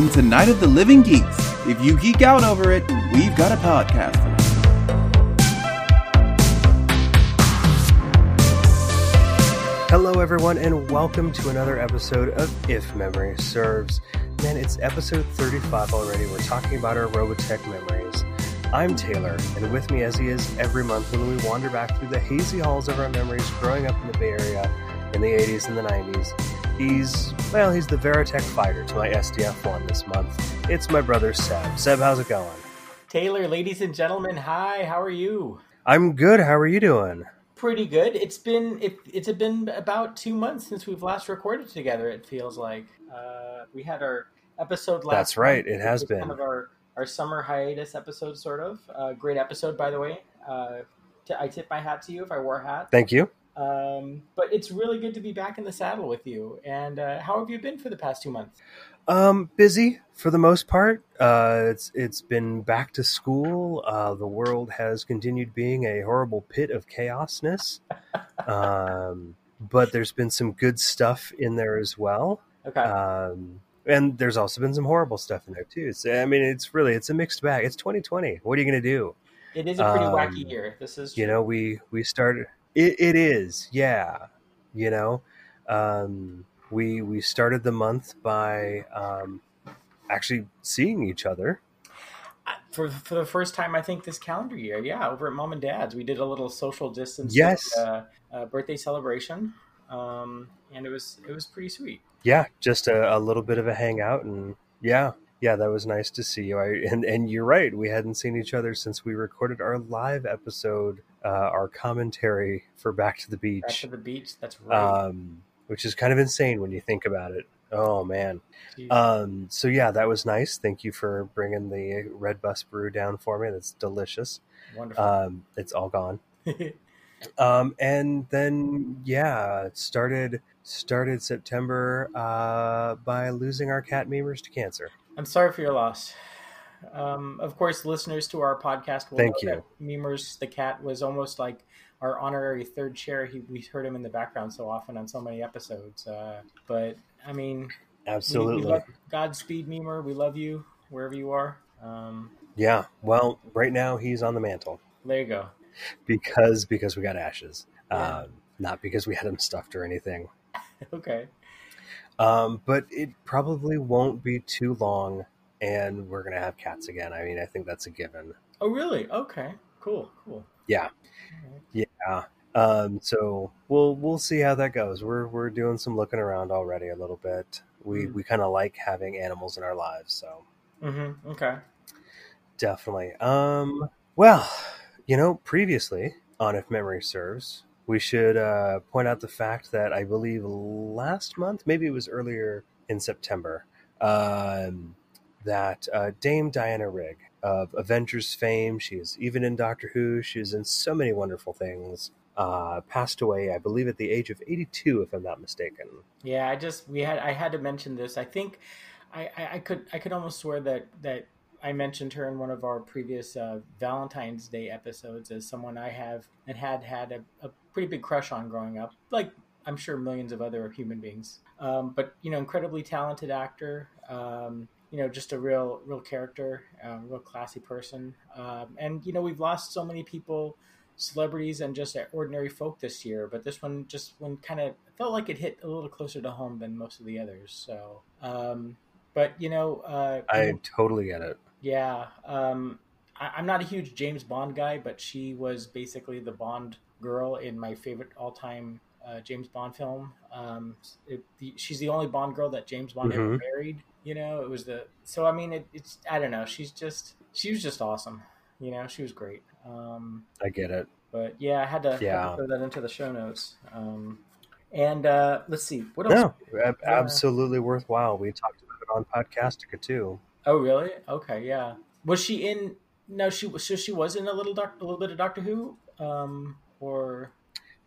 welcome to Night of the Living Geeks. If you geek out over it, we've got a podcast. Hello, everyone, and welcome to another episode of If Memory Serves. Man, it's episode 35 already. We're talking about our Robotech memories. I'm Taylor, and with me, as he is every month when we wander back through the hazy halls of our memories growing up in the Bay Area in the 80s and the 90s, he's, well, he's the Veritech fighter to my SDF one this month. It's my brother Seb. Seb, how's it going? Taylor, ladies and gentlemen, hi. How are you? I'm good. How are you doing? Pretty good. It's been it, it's been about two months since we've last recorded together. It feels like uh, we had our episode last. That's right. month. It has been. kind of our our summer hiatus episode, sort of. Uh, great episode, by the way. Uh, t- I tip my hat to you if I wore a hat. Thank you. Um, but it's really good to be back in the saddle with you. And uh, how have you been for the past two months? Um, busy for the most part. Uh, it's it's been back to school. Uh, the world has continued being a horrible pit of chaosness. um, but there's been some good stuff in there as well. Okay. Um, and there's also been some horrible stuff in there too. So, I mean, it's really it's a mixed bag. It's 2020. What are you going to do? it is a pretty um, wacky year. This is You know, we we started. It, it is, yeah. You know, um, we we started the month by um, actually seeing each other. for for the first time I think this calendar year. Yeah, over at mom and dad's, we did a little social distance Yes. uh, uh, birthday celebration, um, and it was it was pretty sweet. Yeah, just a, a little bit of a hangout, and yeah, yeah, that was nice to see you. I, and and you're right, we hadn't seen each other since we recorded our live episode, uh, our commentary for Back to the Beach. Back to the beach. That's right. um, which is kind of insane when you think about it. Oh man. Um, so yeah, that was nice. Thank you for bringing the Red Bus Brew down for me. That's delicious. Wonderful. Um, it's all gone. Um, and then yeah, it started started September uh, by losing our cat Memers to cancer. I'm sorry for your loss. Um, of course, listeners to our podcast will Thank know you. that Memers the cat was almost like our honorary third chair. He, we heard him in the background so often on so many episodes. Uh, but I mean, we, we Absolutely. love Godspeed, Memer. We love you wherever you are. Um, yeah. Well, right now he's on the mantle there you go. because because we got ashes, Yeah. um, not because we had him stuffed or anything. Okay. Um, but it probably won't be too long, and we're gonna have cats again. I mean, I think that's a given. Oh, really? Okay. Cool. Cool. Yeah. Yeah. Um, so we'll we'll see how that goes. We're we're doing some looking around already a little bit. We Mm. we kind of like having animals in our lives, so Mm-hmm. Okay. definitely. Um, well, you know, previously on if memory serves, we should uh, point out the fact that I believe last month, maybe it was earlier in September, um, that uh, Dame Diana Rigg of Avengers fame, she is even in Doctor Who, she is in so many wonderful things. Uh, passed away, I believe, at the age of 82, if I'm not mistaken. Yeah, I just we had I had to mention this. I think I, I, I could I could almost swear that that I mentioned her in one of our previous uh, Valentine's Day episodes as someone I have and had had a, a pretty big crush on growing up, like I'm sure millions of other human beings. Um, but you know, incredibly talented actor. Um, you know, just a real real character, um, real classy person. Um, and you know, we've lost so many people celebrities and just ordinary folk this year, but this one just one kind of felt like it hit a little closer to home than most of the others. So, um, but you know, uh, I totally get it. yeah, um, I, I'm not a huge James Bond guy, but she was basically the Bond girl in my favorite all-time uh, James Bond film. Um, it, the, she's the only Bond girl that James Bond ever Mhm. married. You know, it was the so I mean, it, it's I don't know. She's just she was just awesome. You know, she was great. Um, I get it. but yeah, I had to, Yeah. throw that into the show notes. Um, and uh, let's see what else. No, ab- absolutely worthwhile. We talked about it on Podcastica too. Oh, really? Okay, yeah. Was she in? No, she was. So she was in a little doc, a little bit of Doctor Who, um, or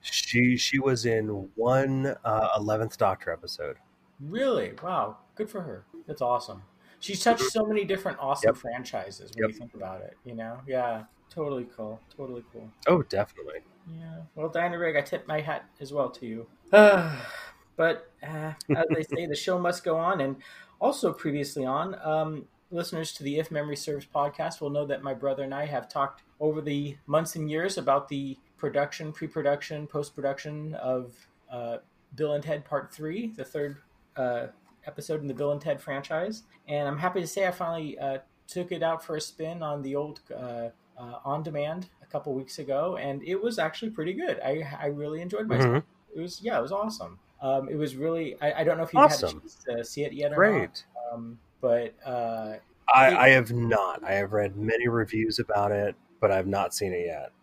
She she was in one uh, Eleventh Doctor episode. really? Wow, good for her. That's awesome. She's touched so many different awesome Yep. franchises when Yep. you think about it. You know, yeah, totally cool, totally cool. Oh, definitely. Yeah. Well, Diana Rigg, I tip my hat as well to you. but uh, as they say, the show must go on, and also previously on, um, listeners to the If Memory Serves podcast will know that my brother and I have talked over the months and years about the production, pre production, post production of uh, Bill and Ted Part 3, the third uh, episode in the Bill and Ted franchise. And I'm happy to say I finally uh, took it out for a spin on the old uh, uh, on demand a couple weeks ago, and it was actually pretty good. I, I really enjoyed myself. Mm-hmm. It was, yeah, it was awesome. Um, it was really, I, I don't know if you've Awesome. had a chance to see it yet or Great. not. Um, but uh, I, I have not. I have read many reviews about it, but I've not seen it yet.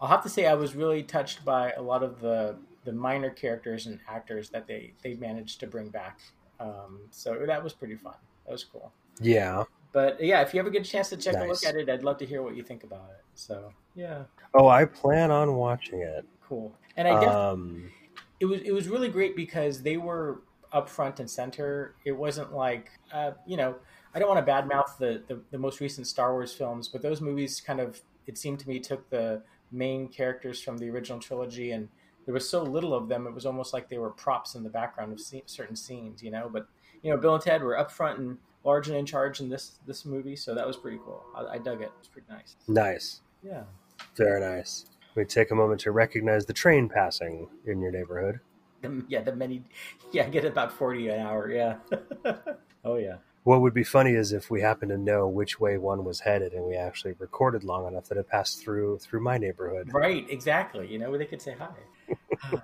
I'll have to say I was really touched by a lot of the the minor characters and actors that they they managed to bring back. Um, so that was pretty fun. That was cool. Yeah. But yeah, if you ever get a chance to check a look at it, I'd love to hear what you think about it. So yeah, Oh, I plan on watching it. cool. And I def- Um, it was it was really great because they were up front and center. It wasn't like uh, you know I don't want to badmouth the, the the most recent Star Wars films, but those movies kind of it seemed to me took the main characters from the original trilogy and there was so little of them. It was almost like they were props in the background of certain scenes, you know. But you know, Bill and Ted were up front and large and in charge in this this movie, so that was pretty cool. I, I dug it. It was pretty nice. nice. Yeah. Very nice. We take a moment to recognize the train passing in your neighborhood. The, yeah, the many. Yeah, I get about forty an hour. Yeah. oh yeah. What would be funny is if we happen to know which way one was headed and we actually recorded long enough that it passed through through my neighborhood. Right, exactly. You know, where they could say hi.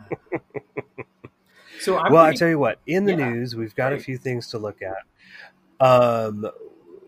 so I'm well, I tell you what, in the Yeah, news, we've got a few things to look at. Um,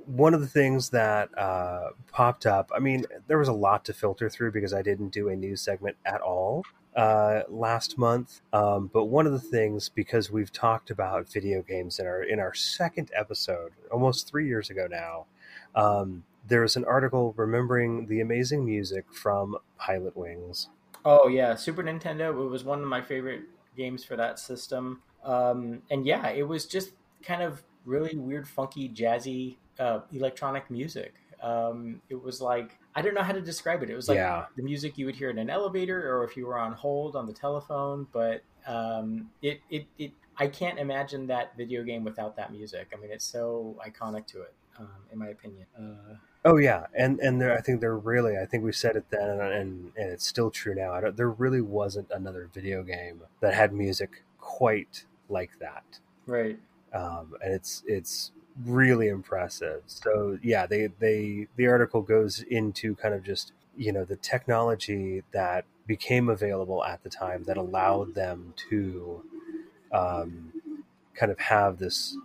one of the things that uh, popped up, I mean, there was a lot to filter through because I didn't do a news segment at all uh, last month. Um, but one of the things, because we've talked about video games in our in our second episode, almost three years ago now, um, there was an article remembering the amazing music from Pilotwings. oh yeah, Super Nintendo. It was one of my favorite games for that system. Um, and yeah, it was just kind of really weird, funky, jazzy uh, electronic music. Um, it was like I don't know how to describe it. It was like Yeah. the music you would hear in an elevator or if you were on hold on the telephone. But um, it, it it I can't imagine that video game without that music. I mean, it's so iconic to it, um, in my opinion. Uh, Oh yeah, and and there, I think there really, I think we said it then, and and, and it's still true now. I don't, there really wasn't another video game that had music quite like that, right. um, and it's it's really impressive. So yeah, they they the article goes into kind of just you know the technology that became available at the time that allowed them to um, kind of have this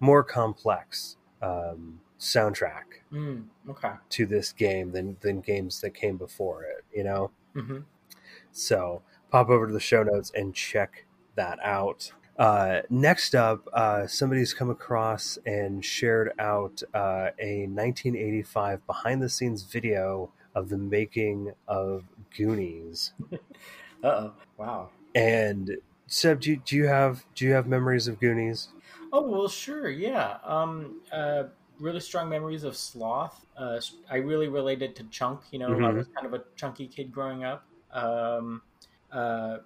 more complex um, soundtrack Mm, okay. to this game than than games that came before it you know hmm so pop over to the show notes and check that out uh, next up uh, somebody's come across and shared out uh, a 1985 behind the scenes video of the making of goonies Uh oh. Wow. and seb do you, do you have do you have memories of goonies Oh well, sure. Yeah. Um. Uh. Really strong memories of Sloth. Uh. I really related to Chunk. You know, I Mhm. was kind of a chunky kid growing up. Um. Uh.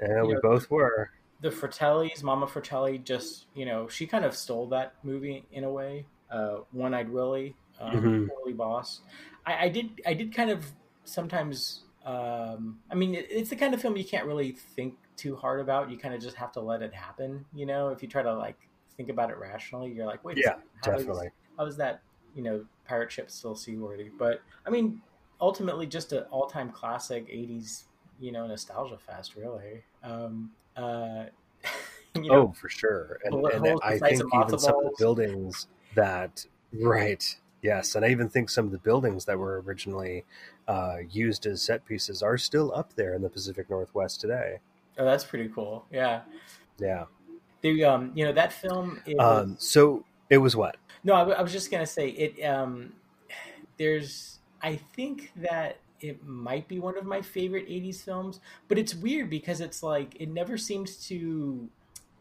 and we Yeah. both were The Fratellis, Mama Fratelli, just you know, she kind of stole that movie in a way. Uh. One Eyed Willie. Um, Mhm. Willie Boss. I, I did. I did kind of sometimes. Um. I mean, it, it's the kind of film you can't really think too hard about. You kind of just have to let it happen. You know, if you try to like think about it rationally, you're like, wait, yeah second, how is- definitely how is that you know pirate ship still seaworthy but i mean ultimately just an all-time classic 80s you know nostalgia fest really um uh you know, oh for sure. And, and i think even some of the buildings that right yes and i even think some of the buildings that were originally uh, used as set pieces are still up there in the pacific northwest today. Oh that's pretty cool. Yeah. Yeah. The um you know that film is um, so it was what? No, I, w- I was just gonna say it. Um, there's, I think that it might be one of my favorite '80s films, but it's weird because it's like it never seems to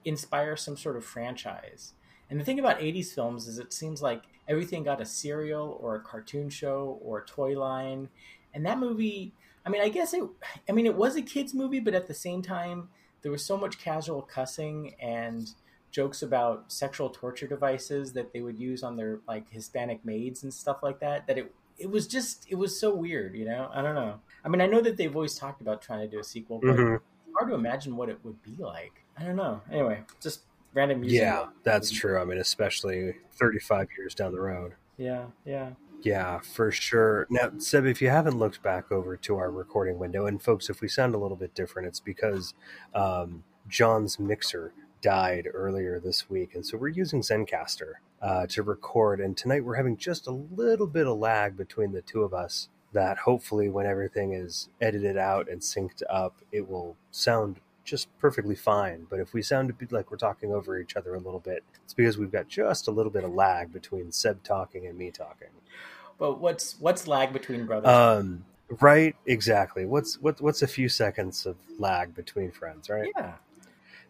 inspire some sort of franchise. And the thing about '80s films is it seems like everything got a serial or a cartoon show or a toy line, and that movie. I mean, I guess it. I mean, it was a kids movie, but at the same time, there was so much casual cussing and jokes about sexual torture devices that they would use on their like Hispanic maids and stuff like that. That it it was just it was so weird, you know. I don't know. I mean, I know that they've always talked about trying to do a sequel, but Mhm. it's hard to imagine what it would be like. I don't know. Anyway, just random music. Yeah, that's true. I mean, especially 35 years down the road. Yeah, yeah. Yeah, for sure. Now, Seb, if you haven't looked back over to our recording window, and folks, if we sound a little bit different, it's because um, John's mixer died earlier this week, and so we're using Zencastr uh, to record. And tonight we're having just a little bit of lag between the two of us. That hopefully, when everything is edited out and synced up, it will sound just perfectly fine. But if we sound a bit like we're talking over each other a little bit, it's because we've got just a little bit of lag between Seb talking and me talking. But what's what's lag between brothers? Um, right, exactly. What's what, what's a few seconds of lag between friends, right? yeah.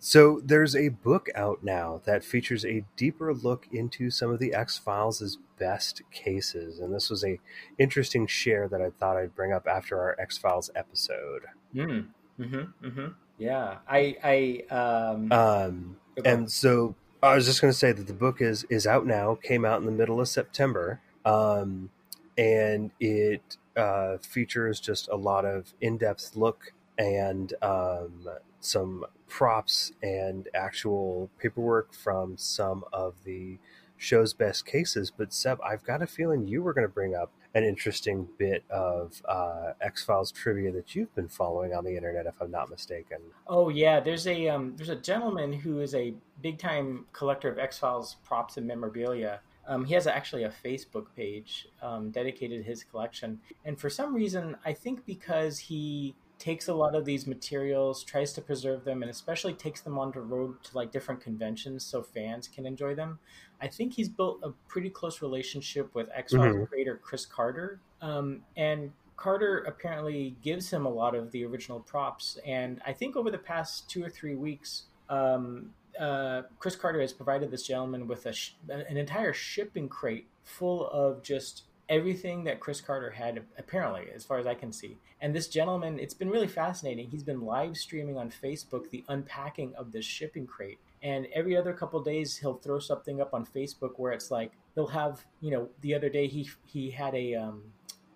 So there's a book out now that features a deeper look into some of the X Files' best cases, and this was a interesting share that I thought I'd bring up after our X Files episode. Mm. Mm-hmm. Mm-hmm. Yeah. I I um. Um, and so I was just going to say that the book is is out now. Came out in the middle of September, um, and it uh, features just a lot of in depth look and um, some props and actual paperwork from some of the show's best cases. But Seb, I've got a feeling you were going to bring up an interesting bit of uh, X Files trivia that you've been following on the internet, if I'm not mistaken. Oh yeah, there's a um, there's a gentleman who is a big time collector of X Files props and memorabilia. Um, he has actually a Facebook page um, dedicated to his collection, and for some reason, I think because he takes a lot of these materials, tries to preserve them, and especially takes them on the road to like different conventions so fans can enjoy them. I think he's built a pretty close relationship with X Files Mhm. creator Chris Carter, um, and Carter apparently gives him a lot of the original props. And I think over the past two or three weeks, um, uh, Chris Carter has provided this gentleman with a sh- an entire shipping crate full of just everything that Chris Carter had, apparently, as far as I can see. And this gentleman, it's been really fascinating. He's been live streaming on Facebook the unpacking of this shipping crate. And every other couple days, he'll throw something up on Facebook where it's like he'll have, you know, the other day he he had a um,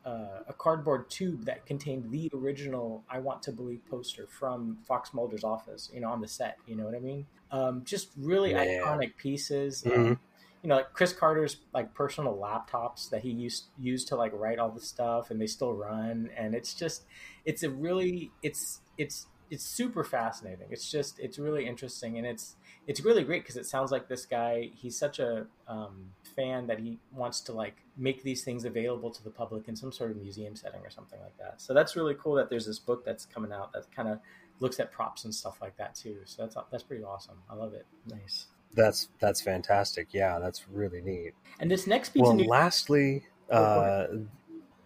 uh, a cardboard tube that contained the original "I Want to Believe" poster from Fox Mulder's office, you know, on the set. You know what I mean? Um, just really Man. iconic pieces. Mhm. Um, you know, like Chris Carter's like personal laptops that he used used to like write all the stuff, and they still run. And it's just, it's a really, it's it's it's super fascinating. It's just, it's really interesting, and it's it's really great because it sounds like this guy. He's such a um, fan that he wants to like make these things available to the public in some sort of museum setting or something like that. So that's really cool that there's this book that's coming out that kind of looks at props and stuff like that too. So that's that's pretty awesome. I love it. Nice. That's that's fantastic. Yeah, that's really neat. And this next piece Well, of news, Well lastly, Oh, go uh,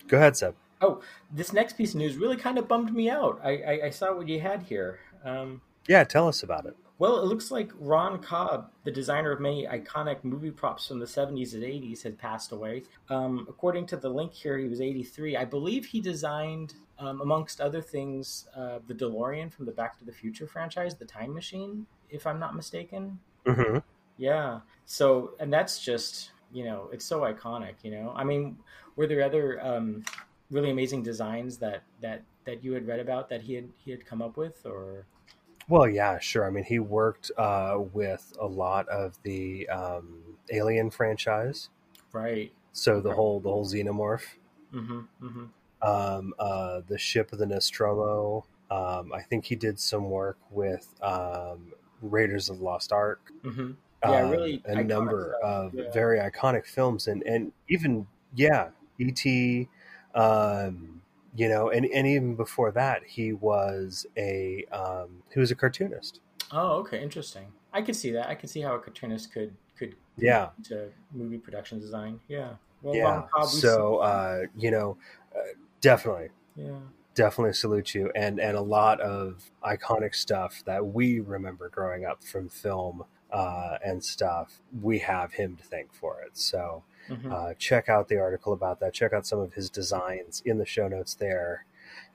go ahead, Seb. Oh, this next piece of news really kind of bummed me out. I, I, I saw what you had here. Um, Yeah, tell us about it. well, it looks like Ron Cobb, the designer of many iconic movie props from the 70s and 80s, had passed away. Um, according to the link here, he was 83. I believe he designed, um, amongst other things, uh, the DeLorean from the Back to the Future franchise, the Time Machine, if I'm not mistaken. Hmm Yeah. So, and that's just, you know, it's so iconic, you know. I mean, were there other um, really amazing designs that that that you had read about that he had he had come up with or Well, yeah, sure. I mean, he worked uh, with a lot of the um, Alien franchise, right? so the Okay. whole the whole xenomorph, Mhm. Mhm. um, uh, the ship of the Nostromo. Um, I think he did some work with um, Raiders of the Lost Ark. Mhm. Yeah, um, really a number stuff, of yeah. very iconic films, and and even yeah, E.T. Um, you know, and and even before that, he was a um, he was a cartoonist. Oh, okay, interesting. I could see that. I could see how a cartoonist could could Yeah, to movie production design. Yeah. Well, yeah. Ron Cobb, we So uh, you know, uh, definitely, yeah. Definitely salute you, and and a lot of iconic stuff that we remember growing up from film uh, and stuff. We have him to thank for it. So. Mhm. uh, check out the article about that. Check out some of his designs in the show notes there.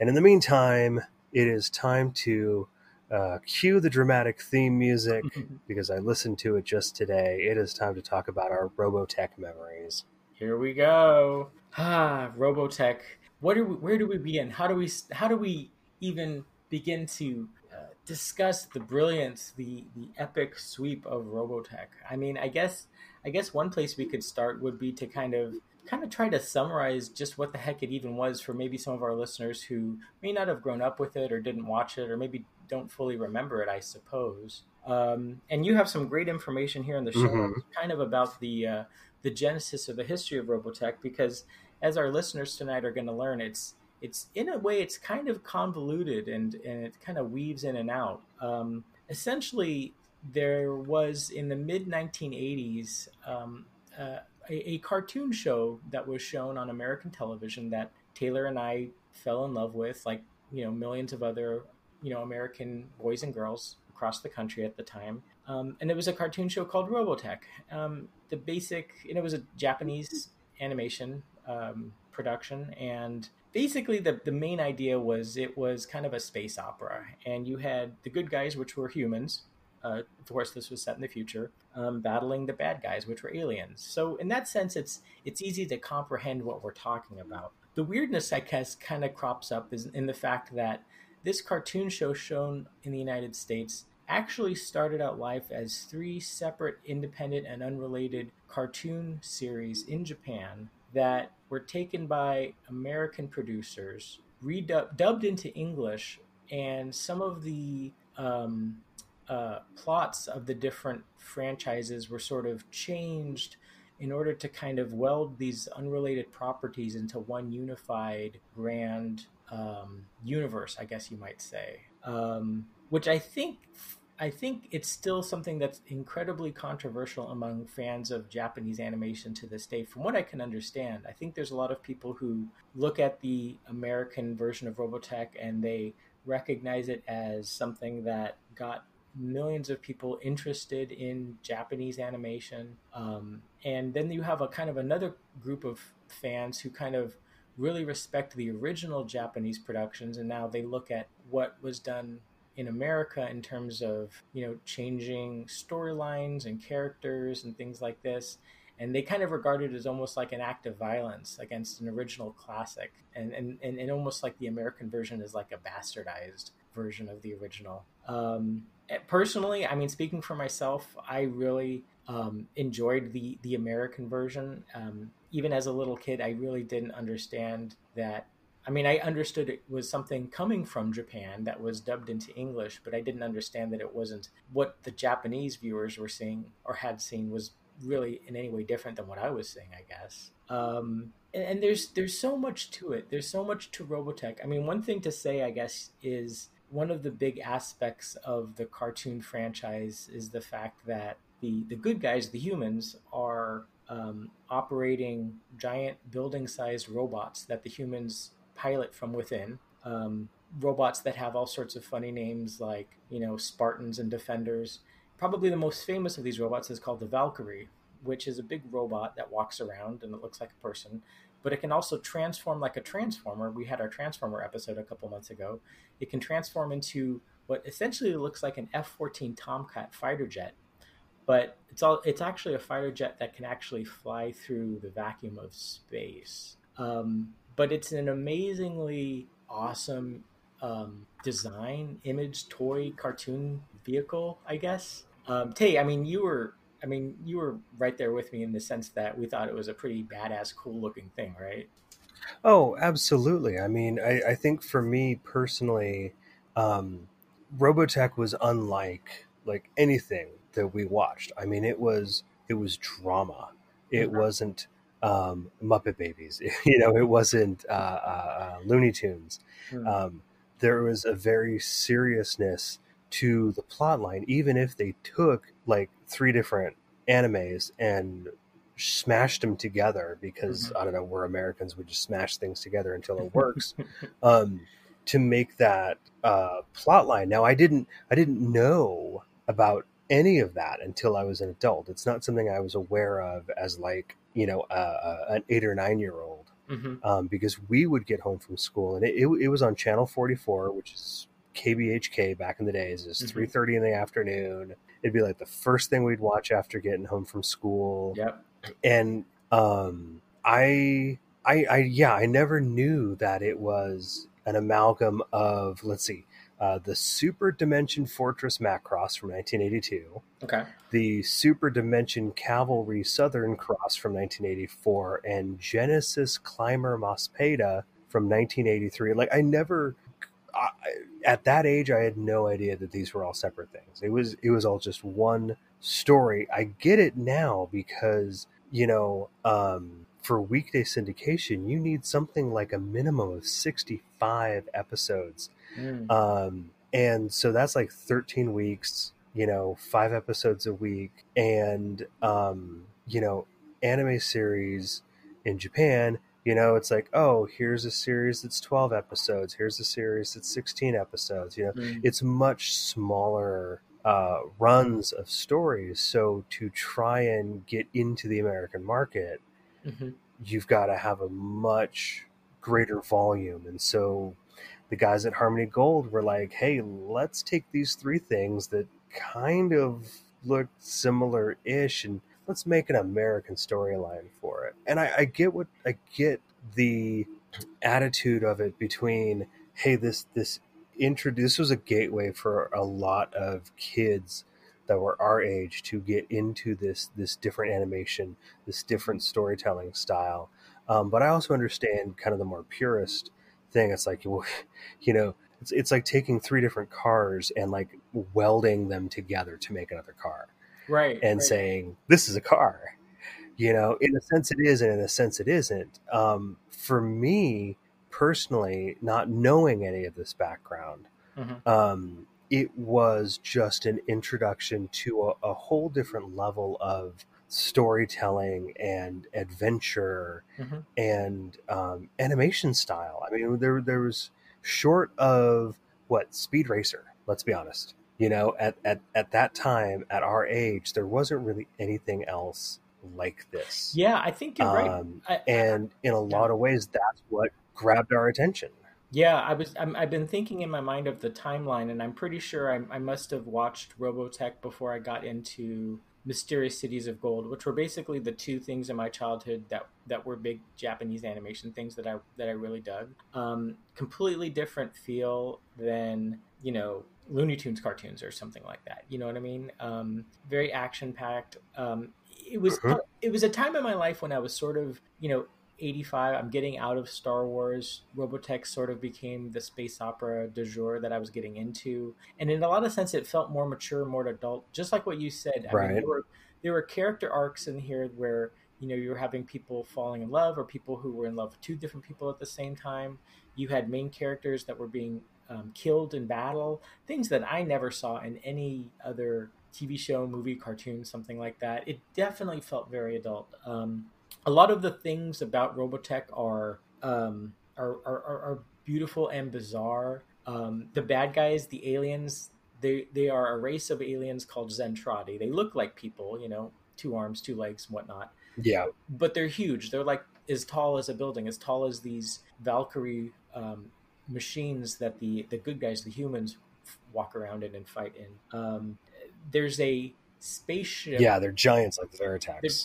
And in the meantime, it is time to uh, cue the dramatic theme music because I listened to it just today. It is time to talk about our Robotech memories. Here we go. Ah, Robotech. What do we, where do we begin? How do we how do we even begin to uh, discuss the brilliance, the the epic sweep of Robotech? I mean, I guess I guess one place we could start would be to kind of kind of try to summarize just what the heck it even was for maybe some of our listeners who may not have grown up with it or didn't watch it or maybe don't fully remember it, I suppose. Um, and you have some great information here in the show, mm-hmm. kind of about the uh, the genesis of the history of Robotech, because as our listeners tonight are going to learn, it's it's in a way it's kind of convoluted and and it kind of weaves in and out. Um, essentially, there was in the mid 1980s um, uh, a, a, cartoon show that was shown on American television that Taylor and I fell in love with, like you know millions of other you know American boys and girls across the country at the time. Um, and it was a cartoon show called Robotech. Um, the basic, and it was a Japanese animation um, production, and basically the the main idea was it was kind of a space opera, and you had the good guys, which were humans. Uh, of course, this was set in the future, um, battling the bad guys, which were aliens. So, in that sense, it's it's easy to comprehend what we're talking about. The weirdness, I guess, kind of crops up is in the fact that this cartoon show shown in the United States actually started out life as three separate, independent, and unrelated cartoon series in Japan that were taken by American producers, redubbed into English, and some of the um, uh, plots of the different franchises were sort of changed in order to kind of weld these unrelated properties into one unified grand um, universe, I guess you might say. Um, which I think I think it's still something that's incredibly controversial among fans of Japanese animation to this day. From what I can understand, I think there's a lot of people who look at the American version of Robotech and they recognize it as something that got millions of people interested in Japanese animation. Um, and then you have a kind of another group of fans who kind of really respect the original Japanese productions, and now they look at what was done in America in terms of you know changing storylines and characters and things like this. And they kind of regard it as almost like an act of violence against an original classic, and, and, and, and almost like the American version is like a bastardized version of the original. Um, eh, personally, I mean, speaking for myself, I really um, enjoyed the the American version. Um, even as a little kid, I really didn't understand that. I mean, I understood it was something coming from Japan that was dubbed into English, but I didn't understand that it wasn't what the Japanese viewers were seeing or had seen was really in any way different than what I was seeing. I guess. Um, and, and there's there's so much to it. There's so much to Robotech. I mean, one thing to say, I guess, is one of the big aspects of the cartoon franchise is the fact that the the good guys, the humans, are um, operating giant building-sized robots that the humans pilot from within. Um, robots that have all sorts of funny names like you know Spartans and Defenders. Probably the most famous of these robots is called the Valkyrie, which is a big robot that walks around and it looks like a person, but it can also transform like a transformer. We had our transformer episode a couple months ago. It can transform into what essentially looks like an F-14 Tomcat fighter jet but it's all it's actually a fighter jet that can actually fly through the vacuum of space. Um, but it's an amazingly awesome um, design, image, toy, cartoon vehicle, I guess. Um, Tay, I mean, you were, I mean, you were right there with me in the sense that we thought it was a pretty badass, cool looking thing, right? Oh, absolutely. I mean, I, I think for me personally, um, Robotech was unlike like anything that we watched. I mean, it was it was drama. It mm-hmm. wasn't um, Muppet Babies. you know, it wasn't uh, uh, uh, Looney Tunes. Mm-hmm. Um, there was a very seriousness to the plot line, even if they took like three different animes and smashed them together because mm-hmm. I don't know, we're Americans, we just smash things together until it works. um, to make that uh, plot line. Now, I didn't, I didn't know about any of that until I was an adult. It's not something I was aware of as like you know uh, uh, an eight or nine year old mm-hmm. um, because we would get home from school and it, it, it, was on channel 44 which is KBHK back in the days. It was Mhm. three thirty in the afternoon. It'd be like the first thing we'd watch after getting home from school. Yep. And um, I, I, I, yeah, I never knew that it was an amalgam of let's see, uh, the Super Dimension Fortress Macross from 1982 Okay. the Super Dimension Cavalry Southern Cross from 1984 and Genesis Climber Mospeda from 1983. Like I never I, at that age I had no idea that these were all separate things. It was it was all just one story. I get it now because, you know, um for weekday syndication, you need something like a minimum of 65 episodes Mm. um, and so that's like 13 weeks, you know, five episodes a week. And, um, you know, anime series in Japan, you know, it's like, oh, here's a series that's 12 episodes. Here's a series that's 16 episodes. You know, Mm. it's much smaller uh, runs of stories. So to try and get into the American market, Mhm. you've got to have a much greater volume. And so the guys at Harmony Gold were like, hey, let's take these three things that kind of look similar ish and let's make an American storyline for it. And I, I get what I get the attitude of it between, hey, this this introduce was a gateway for a lot of kids that were our age to get into this this different animation, this different storytelling style. Um, but I also understand kind of the more purist thing. It's like, you know, it's it's like taking three different cars and like welding them together to make another car, Right. and right. saying this is a car. You know, in a sense it is, and in a sense it isn't. Um, for me personally, not knowing any of this background, Mhm. um, it was just an introduction to a, a whole different level of storytelling and adventure Mhm. and um, animation style. I mean, there there was short of what Speed Racer. Let's be honest. You know, at, at, at that time, at our age, there wasn't really anything else like this. Yeah, I think you're right. Um, I- I- and in a lot of ways, that's what grabbed our attention. Yeah, I was. I'm, I've been thinking in my mind of the timeline, and I'm pretty sure I, I must have watched Robotech before I got into Mysterious Cities of Gold, which were basically the two things in my childhood that that were big Japanese animation things that I that I really dug. Um, completely different feel than you know Looney Tunes cartoons or something like that. You know what I mean? Um, very action packed. Um, it was Mhm. it was a time in my life when I was sort of you know 85 i'm getting out of star wars. Robotech sort of became the space opera du jour that i was getting into. And in a lot of sense it felt more mature more adult just like what you said. I Right. mean, there were there were character arcs in here where you know you were having people falling in love or people who were in love with two different people at the same time. You had main characters that were being um, killed in battle. Things that i never saw in any other tv show movie cartoon something like that. It definitely felt very adult. Um, a lot of the things about Robotech are um, are, are, are, beautiful and bizarre. Um, the bad guys, the aliens, they they are a race of aliens called Zentradi. They look like people, you know, two arms, two legs, and whatnot, Yeah. but they're huge. They're like as tall as a building, as tall as these Valkyrie um, machines that the the good guys, the humans, walk around in and fight in. Um, there's a spaceship Yeah, they're giants like the they're,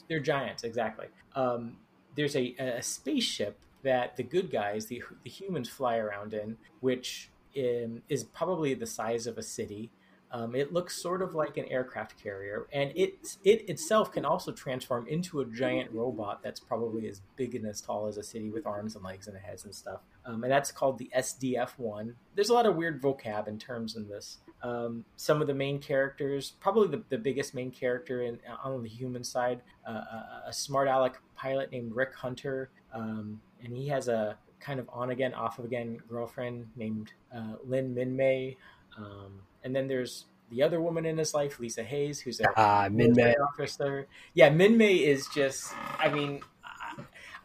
they're giants, exactly. Um, there's a, a spaceship that the good guys, the, the humans, fly around in, which um, is probably the size of a city. Um, it looks sort of like an aircraft carrier, and it it itself can also transform into a giant robot that's probably as big and as tall as a city with arms and legs and heads and stuff. Um, and that's called the SDF one. There's a lot of weird vocab and terms in this. Um, some of the main characters, probably the, the biggest main character in, on the human side, uh, a, a smart aleck pilot named Rick Hunter, um, and he has a kind of on again, off again girlfriend named uh, Lynn Minmay. Um, and then there's the other woman in his life, Lisa Hayes, who's a Ah, Min military officer. Yeah, Minmay is just. I mean,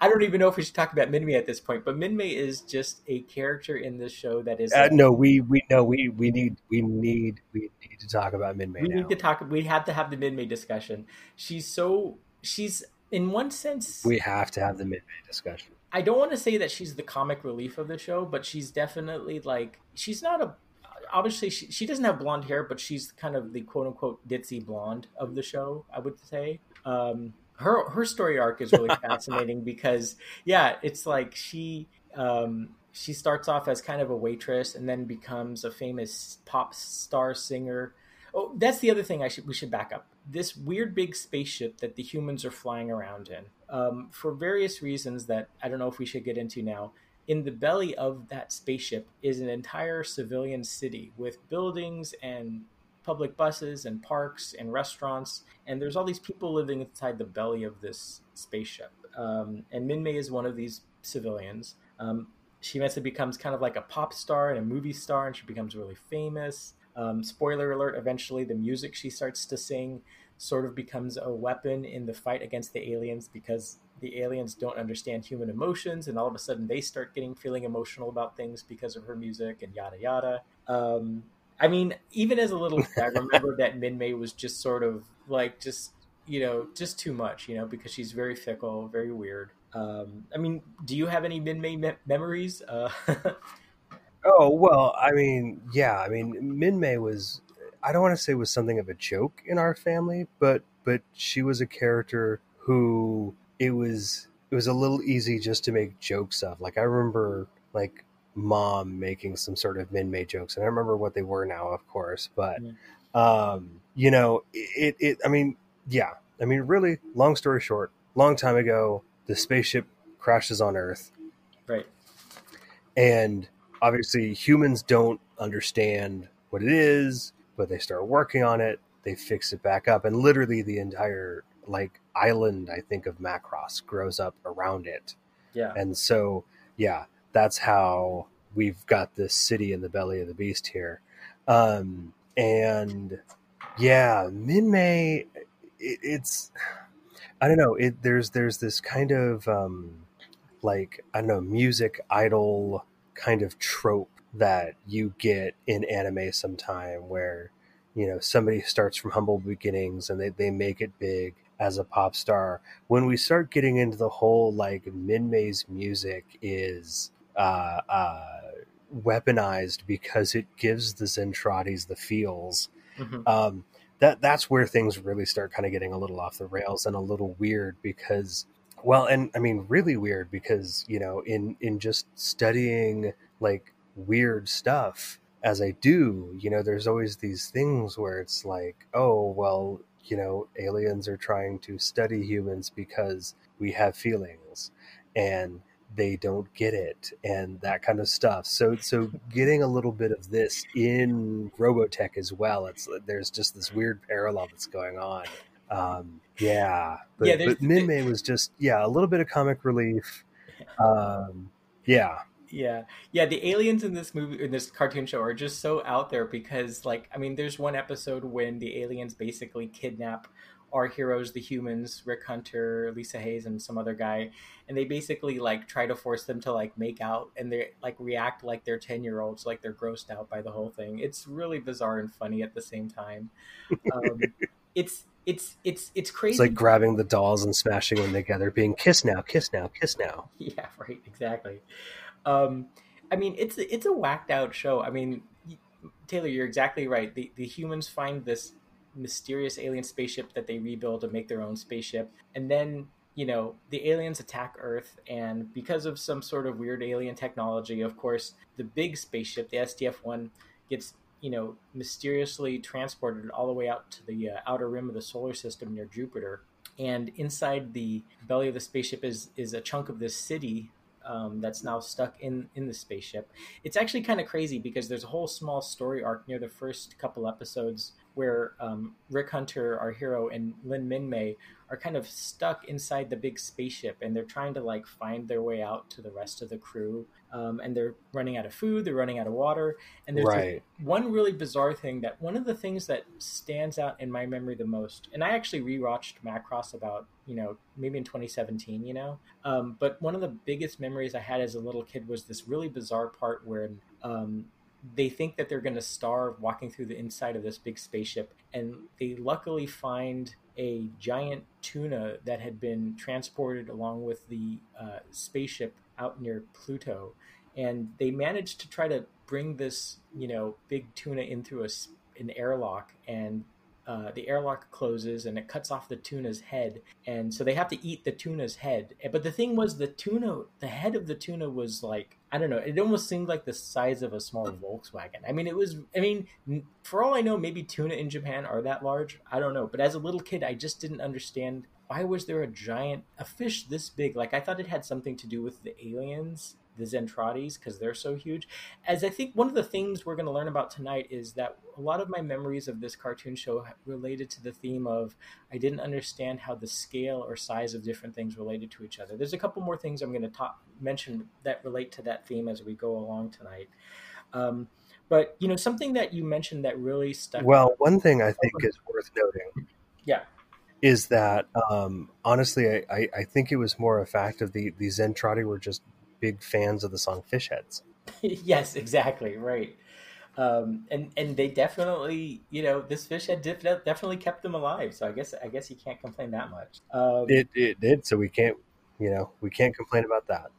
I- don't even know if we should talk about Minmay at this point, but Minmay is just a character in this show that is. Uh, no, we we no we we need we need we need to talk about Minmay we now. need to talk. We have to have the Minmay discussion. She's so. She's in one sense. we have to have the Minmay discussion. I don't want to say that she's the comic relief of the show, but she's definitely like she's not a obviously she, she doesn't have blonde hair, but she's kind of the quote unquote ditzy blonde of the show, I would say. Um, her her story arc is really fascinating because yeah, it's like she um, she starts off as kind of a waitress and then becomes a famous pop star singer. Oh, that's the other thing I should we should back up. This weird big spaceship that the humans are flying around in, um, for various reasons that I don't know if we should get into now. In the belly of that spaceship is an entire civilian city with buildings and public buses and parks and restaurants, and there's all these people living inside the belly of this spaceship. Um, and Minmay is one of these civilians. Um, she eventually becomes kind of like a pop star and a movie star, and she becomes really famous. Um, spoiler alert: eventually, the music she starts to sing sort of becomes a weapon in the fight against the aliens because the aliens don't understand human emotions, and all of a sudden they start getting feeling emotional about things because of her music and yada yada. Um, I mean, even as a little kid, I remember that Minmay was just sort of like just you know just too much, you know, because she's very fickle, very weird. Um, I mean, do you have any Minmay me- memories? Uh, oh well, I mean, yeah, I mean, Minmay was. I don't want to say was something of a joke in our family, but but she was a character who it was it was a little easy just to make jokes of. Like I remember like mom making some sort of Minmay jokes, and I remember what they were now, of course. But um, you know, it, it. I mean, yeah. I mean, really. Long story short, long time ago, the spaceship crashes on Earth. Right. And obviously, humans don't understand what it is, but they start working on it. They fix it back up, and literally the entire like island, I think of Macross, grows up around it. Yeah. And so, yeah, that's how we've got this city in the belly of the beast here. Um, and yeah, Minmay, it, it's I don't know. It there's there's this kind of um, like I don't know music idol kind of trope that you get in anime sometime where you know somebody starts from humble beginnings and they, they make it big as a pop star when we start getting into the whole like minmay's music is uh, uh, weaponized because it gives the Zentradis the feels mm-hmm. um, that that's where things really start kind of getting a little off the rails and a little weird because well and i mean really weird because you know in in just studying like weird stuff as i do you know there's always these things where it's like oh well you know aliens are trying to study humans because we have feelings and they don't get it and that kind of stuff. So so getting a little bit of this in Robotech as well. It's there's just this weird parallel that's going on. Um, yeah, but, yeah, but Minmay was just yeah a little bit of comic relief. Um, yeah, yeah yeah the aliens in this movie in this cartoon show are just so out there because like i mean there's one episode when the aliens basically kidnap our heroes, the humans, Rick Hunter, Lisa Hayes, and some other guy, and they basically like try to force them to like make out, and they like react like they're ten year olds, like they're grossed out by the whole thing. It's really bizarre and funny at the same time. Um, it's it's it's it's crazy. It's like grabbing the dolls and smashing them together, being kiss now, kiss now, kiss now. Yeah, right, exactly. Um, I mean, it's it's a whacked out show. I mean, Taylor, you're exactly right. The the humans find this mysterious alien spaceship that they rebuild to make their own spaceship. And then, you know, the aliens attack Earth, and because of some sort of weird alien technology, of course, the big spaceship, the SDF 1, gets, you know, mysteriously transported all the way out to the uh, outer rim of the solar system near Jupiter. And inside the belly of the spaceship is, is a chunk of this city um, that's now stuck in in the spaceship. It's actually kind of crazy because there's a whole small story arc near the first couple episodes where um, Rick Hunter, our hero, and Lynn Minmay are kind of stuck inside the big spaceship, and they're trying to like find their way out to the rest of the crew. Um, and they're running out of food, they're running out of water, and there's right. one really bizarre thing that one of the things that stands out in my memory the most. And I actually rewatched Macross about you know maybe in 2017, you know. Um, but one of the biggest memories I had as a little kid was this really bizarre part where um, they think that they're going to starve walking through the inside of this big spaceship and they luckily find a giant tuna that had been transported along with the uh, spaceship out near pluto and they managed to try to bring this you know big tuna in through a, an airlock and uh, the airlock closes and it cuts off the tuna's head, and so they have to eat the tuna's head. But the thing was, the tuna, the head of the tuna was like I don't know. It almost seemed like the size of a small Volkswagen. I mean, it was. I mean, for all I know, maybe tuna in Japan are that large. I don't know. But as a little kid, I just didn't understand why was there a giant a fish this big. Like I thought it had something to do with the aliens the Zentradis because they're so huge. As I think one of the things we're going to learn about tonight is that a lot of my memories of this cartoon show related to the theme of I didn't understand how the scale or size of different things related to each other. There's a couple more things I'm going to talk, mention that relate to that theme as we go along tonight. Um, but you know, something that you mentioned that really stuck. Well, one thing I think is worth noting. Yeah is that um, honestly, I, I, think it was more a fact of the the Zentradi were just big fans of the song Fishheads. yes, exactly right. Um, and and they definitely, you know, this fish had definitely kept them alive. So I guess I guess you can't complain that much. Um, it it did. So we can't, you know, we can't complain about that.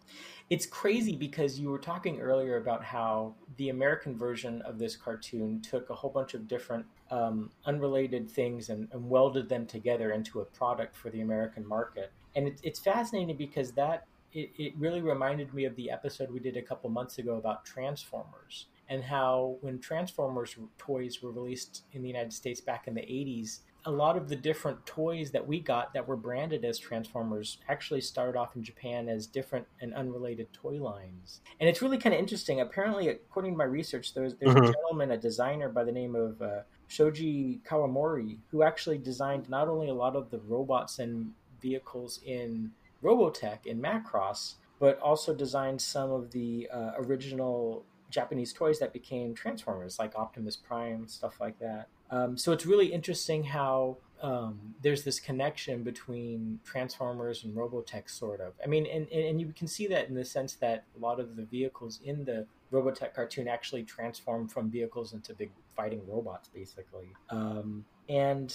It's crazy because you were talking earlier about how the American version of this cartoon took a whole bunch of different um, unrelated things and, and, welded them together into a product for the American market. And it, it's fascinating because that it, it really reminded me of the episode we did a couple months ago about Transformers and how when Transformers toys were released in the United States back in the 80s, a lot of the different toys that we got that were branded as Transformers actually started off in Japan as different and unrelated toy lines. And it's really kind of interesting. Apparently, according to my research, there's, there's mm-hmm. a gentleman, a designer by the name of uh, Shoji Kawamori, who actually designed not only a lot of the robots and vehicles in Robotech in Macross, but also designed some of the uh, original Japanese toys that became Transformers, like Optimus Prime, stuff like that. Um, so it's really interesting how um, there's this connection between Transformers and Robotech, sort of. I mean, and, and you can see that in the sense that a lot of the vehicles in the Robotech cartoon actually transform from vehicles into big fighting robots, basically. Um, and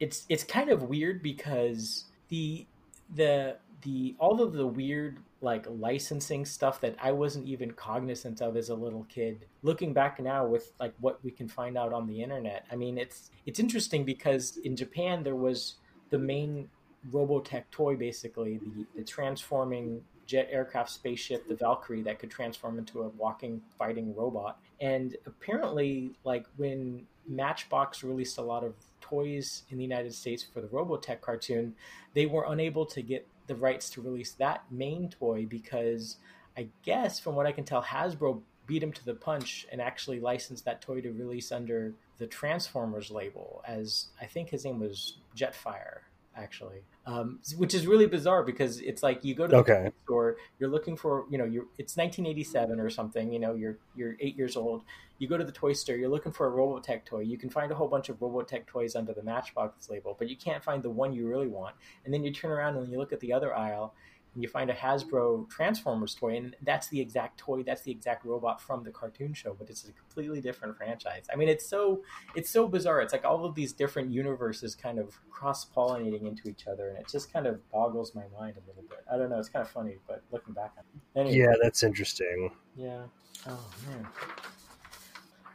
it's it's kind of weird because the the the all of the weird like licensing stuff that I wasn't even cognizant of as a little kid. Looking back now with like what we can find out on the internet, I mean it's it's interesting because in Japan there was the main Robotech toy basically, the, the transforming jet aircraft spaceship, the Valkyrie, that could transform into a walking fighting robot. And apparently, like when Matchbox released a lot of toys in the United States for the Robotech cartoon, they were unable to get the rights to release that main toy because I guess from what I can tell, Hasbro beat him to the punch and actually licensed that toy to release under the Transformers label as I think his name was Jetfire actually, um, which is really bizarre because it's like you go to the okay. store, you're looking for, you know, you're it's 1987 or something, you know, you're you're eight years old. You go to the toy store, you're looking for a Robotech toy. You can find a whole bunch of Robotech toys under the Matchbox label, but you can't find the one you really want. And then you turn around and you look at the other aisle, and you find a Hasbro Transformers toy, and that's the exact toy, that's the exact robot from the cartoon show, but it's a completely different franchise. I mean, it's so it's so bizarre. It's like all of these different universes kind of cross pollinating into each other, and it just kind of boggles my mind a little bit. I don't know. It's kind of funny, but looking back on it, anyway. yeah, that's interesting. Yeah. Oh man.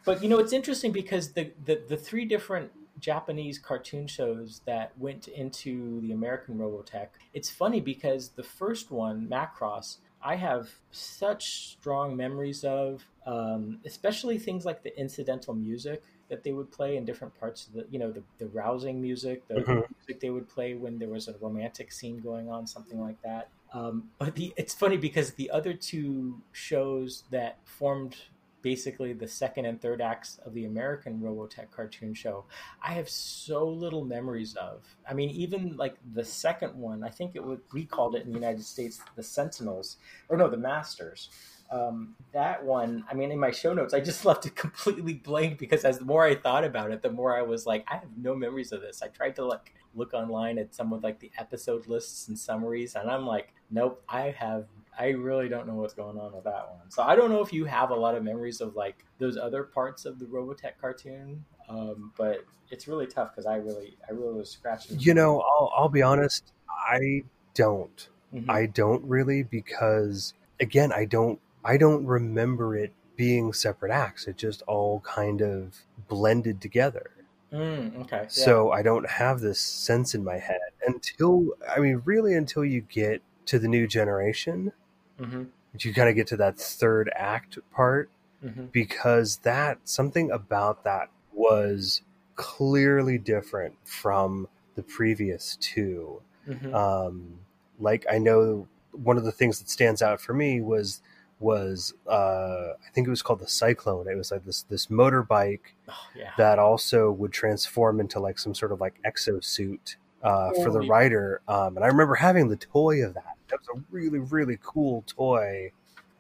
But you know, it's interesting because the, the, the three different Japanese cartoon shows that went into the American Robotech. It's funny because the first one, Macross, I have such strong memories of, um, especially things like the incidental music that they would play in different parts of the, you know, the, the rousing music, the mm-hmm. music they would play when there was a romantic scene going on, something like that. Um, but the, it's funny because the other two shows that formed basically the second and third acts of the American Robotech cartoon show, I have so little memories of. I mean, even like the second one, I think it was, we called it in the United States the Sentinels, or no, the Masters. Um, that one, I mean, in my show notes, I just left it completely blank because as the more I thought about it, the more I was like, I have no memories of this. I tried to like look online at some of like the episode lists and summaries, and I'm like, nope, I have I really don't know what's going on with that one. So I don't know if you have a lot of memories of like those other parts of the Robotech cartoon, um, but it's really tough because I really, I really was scratching. You know, I'll, I'll be honest, I don't. Mm-hmm. I don't really because again, I don't, I don't remember it being separate acts. It just all kind of blended together. Mm, okay. Yeah. So I don't have this sense in my head until, I mean, really until you get to the new generation, hmm you kind of get to that third act part hmm because that something about that was clearly different from the previous two. hmm Um, like I know one of the things that stands out for me was was uh, I think it was called the Cyclone. It was like this this motorbike oh, yeah. that also would transform into like some sort of like exosuit uh, for the rider. Um, and I remember having the toy of that. That was a really really cool toy.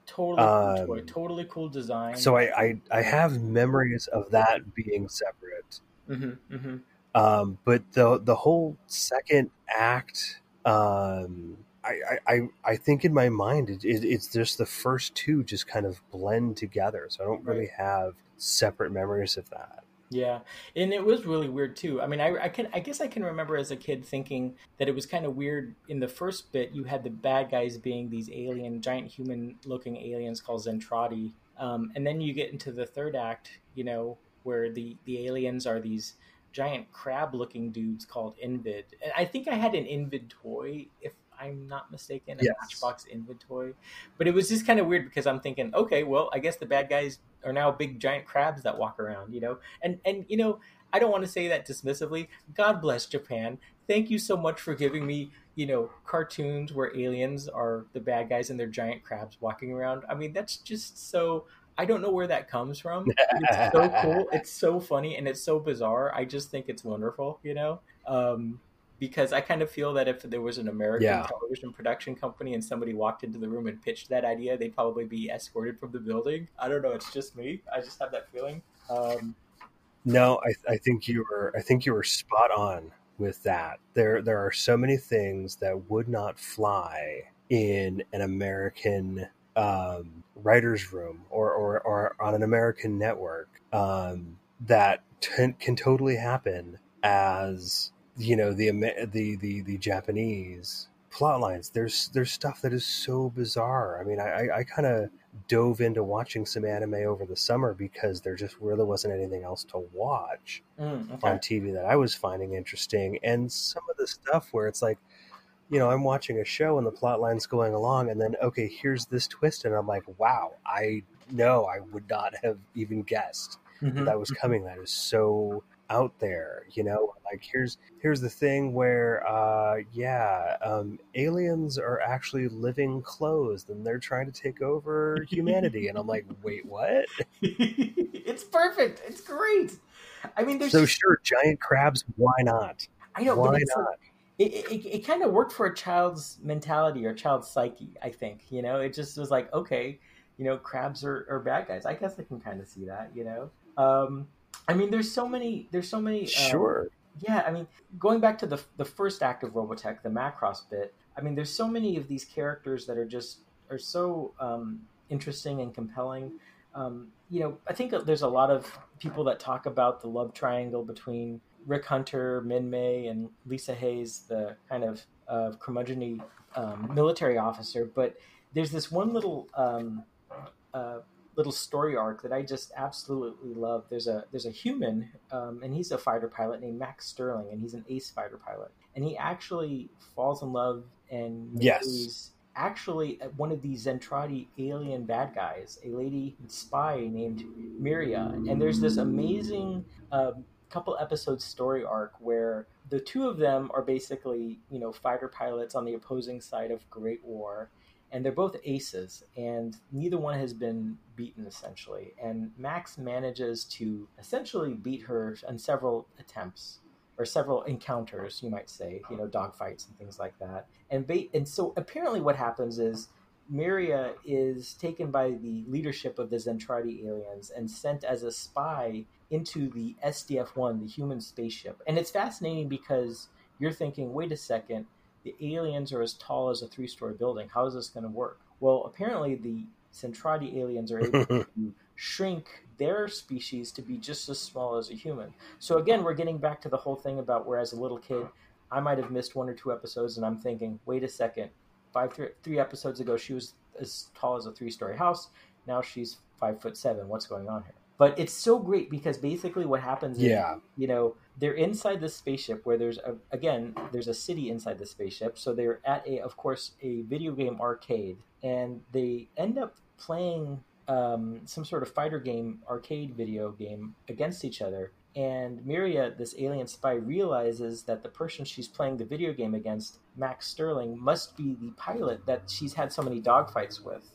Totally cool um, toy. Totally cool design. So I, I I have memories of that being separate. hmm hmm Um, but the the whole second act, um, I, I, I- I think in my mind it, it, it's just the first two just kind of blend together. So I don't really have separate memories of that. Yeah, and it was really weird too. I mean, I, I can I guess I can remember as a kid thinking that it was kind of weird. In the first bit, you had the bad guys being these alien, giant human-looking aliens called Zentradi, um, and then you get into the third act, you know, where the the aliens are these giant crab-looking dudes called Invid. And I think I had an Invid toy, if I'm not mistaken, a Yes. Matchbox Invid toy. But it was just kind of weird because I'm thinking, okay, well, I guess the bad guys are now big giant crabs that walk around, you know? And and you know i don't want to say that dismissively. God bless japan. Thank you so much for giving me you know cartoons where aliens are the bad guys and they're giant crabs walking around. I mean that's just so i don't know where that comes from. It's so cool. It's so funny and it's so bizarre. I just think it's wonderful you know? Um because I kind of feel that if there was an American Yeah. television production company and somebody walked into the room and pitched that idea, they'd probably be escorted from the building. I don't know. It's just me. I just have that feeling. Um, No, I, I think you were I think you were spot on with that. There there are so many things that would not fly in an American um, writer's room or, or, or on an American network um, that t- can totally happen as you know the the the, the Japanese plot lines. There's there's stuff that is so bizarre. I mean, I I, I kind of dove into watching some anime over the summer because there just really wasn't anything else to watch mm, on. TV that I was finding interesting. And some of the stuff where it's like, you know, I'm watching a show and the plot line's going along, and then okay, here's this twist, and I'm like, wow, I no, I would not have even guessed Mhm. that was coming. That is so out there, you know. Like here's here's the thing where, uh, yeah, um, aliens are actually living clothes, and they're trying to take over humanity, and I'm like, wait, what? it's perfect. It's great. I mean, there's So sure, giant crabs, why not? I know, why not? like- it, it, it kind of worked for a child's mentality or child's psyche. I think you know, it just was like, okay, you know, crabs are, are bad guys. I guess I can kind of see that. You know, um, I mean, there's so many. There's so many. um, Sure. Yeah, I mean, going back to the the first act of Robotech, the Macross bit. I mean, there's so many of these characters that are just are so um, interesting and compelling. Um, you know, I think there's a lot of people that talk about the love triangle between Rick Hunter, Minmay, and Lisa Hayes, the kind of uh, curmudgeon um, military officer. But there's this one little um, uh, little story arc that I just absolutely love. There's a there's a human, um, and he's a fighter pilot named Max Sterling, and he's an ace fighter pilot, and he actually falls in love and Yes. actually one of these Zentradi alien bad guys, a lady spy named Miria, and there's this amazing. Um, couple episode story arc where the two of them are basically you know fighter pilots on the opposing side of Great War and they're both aces and neither one has been beaten essentially and max manages to essentially beat her on several attempts or several encounters you might say you know dogfights and things like that and and so apparently what happens is Miria is taken by the leadership of the Zentradi aliens and sent as a spy into the SDF-1, the human spaceship. And it's fascinating because you're thinking, wait a second, the aliens are as tall as a three-story building. How is this going to work? Well, apparently the Zentradi aliens are able to shrink their species to be just as small as a human. So again, we're getting back to the whole thing about where as a little kid, I might have missed one or two episodes, and I'm thinking, wait a second, five three, three episodes ago she was as tall as a three-story house. Now she's five foot seven. What's going on here? But it's so great because basically what happens is, Yeah. you know, they're inside this spaceship where there's a, again, there's a city inside the spaceship. So they're at a, of course, a video game arcade, and they end up playing um, some sort of fighter game, arcade video game against each other. And Miria, this alien spy, realizes that the person she's playing the video game against, Max Sterling, must be the pilot that she's had so many dogfights with.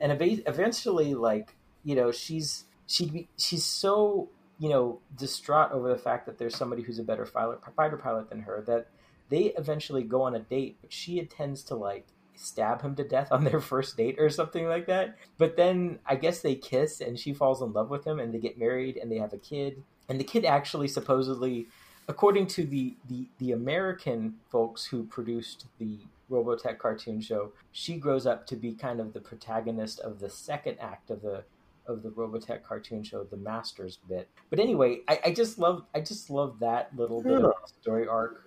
And eva- eventually, like you know, she's she she's so you know distraught over the fact that there's somebody who's a better fighter pilot than her that they eventually go on a date, but she intends to like stab him to death on their first date or something like that. But then I guess they kiss and she falls in love with him and they get married and they have a kid. And the kid actually supposedly, according to the the, the American folks who produced the Robotech cartoon show, she grows up to be kind of the protagonist of the second act of the of the Robotech cartoon show, the Masters bit. But anyway, I, I just love I just love that little bit of story arc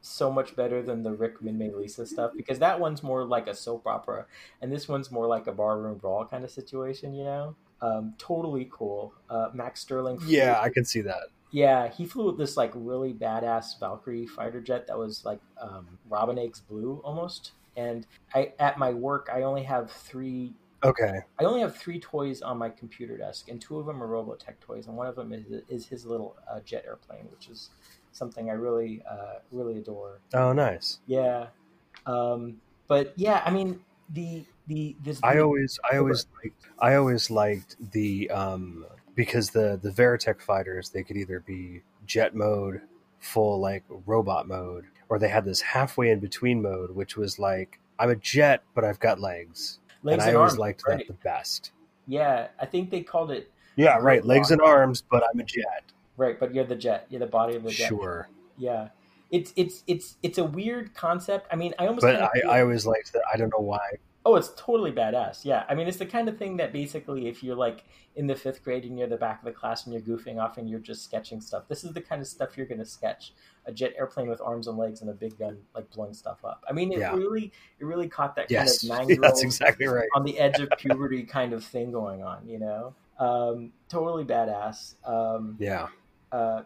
so much better than the Rick Minmay Lisa stuff because that one's more like a soap opera and this one's more like a barroom brawl kind of situation, you know. Um, totally cool. Uh, Max Sterling. Yeah, I can see that. yeah, he flew with this like really badass Valkyrie fighter jet that was like um, Robin Eggs blue almost. And I at my work, I only have three Okay. I only have three toys on my computer desk, and two of them are Robotech toys, and one of them is, is his little uh, jet airplane, which is something I really, uh, really adore. Oh, nice. Yeah, um, but yeah, I mean the the this. I always, I always liked, I always liked the um because the the Veritech fighters they could either be jet mode, full like robot mode, or they had this halfway in between mode, which was like I'm a jet but I've got legs, legs and I always arms, liked right? that the best. Yeah, I think they called it Yeah, right. Legs and arms, but I'm a jet. right, but you're the jet. You're the body of the jet. Sure, Yeah, it's it's it's it's a weird concept. I mean, I almost but I, I always liked that. I don't know why. Oh, it's totally badass. Yeah. I mean, it's the kind of thing that basically, if you're like in the fifth grade and you're the back of the class and you're goofing off and you're just sketching stuff, this is the kind of stuff you're going to sketch a jet airplane with arms and legs and a big gun, like blowing stuff up. I mean, it Yeah. really, it really caught that Yes, kind of nine year old that's exactly right. on the edge of puberty kind of thing going on, you know? Um, totally badass. Um, Yeah, uh,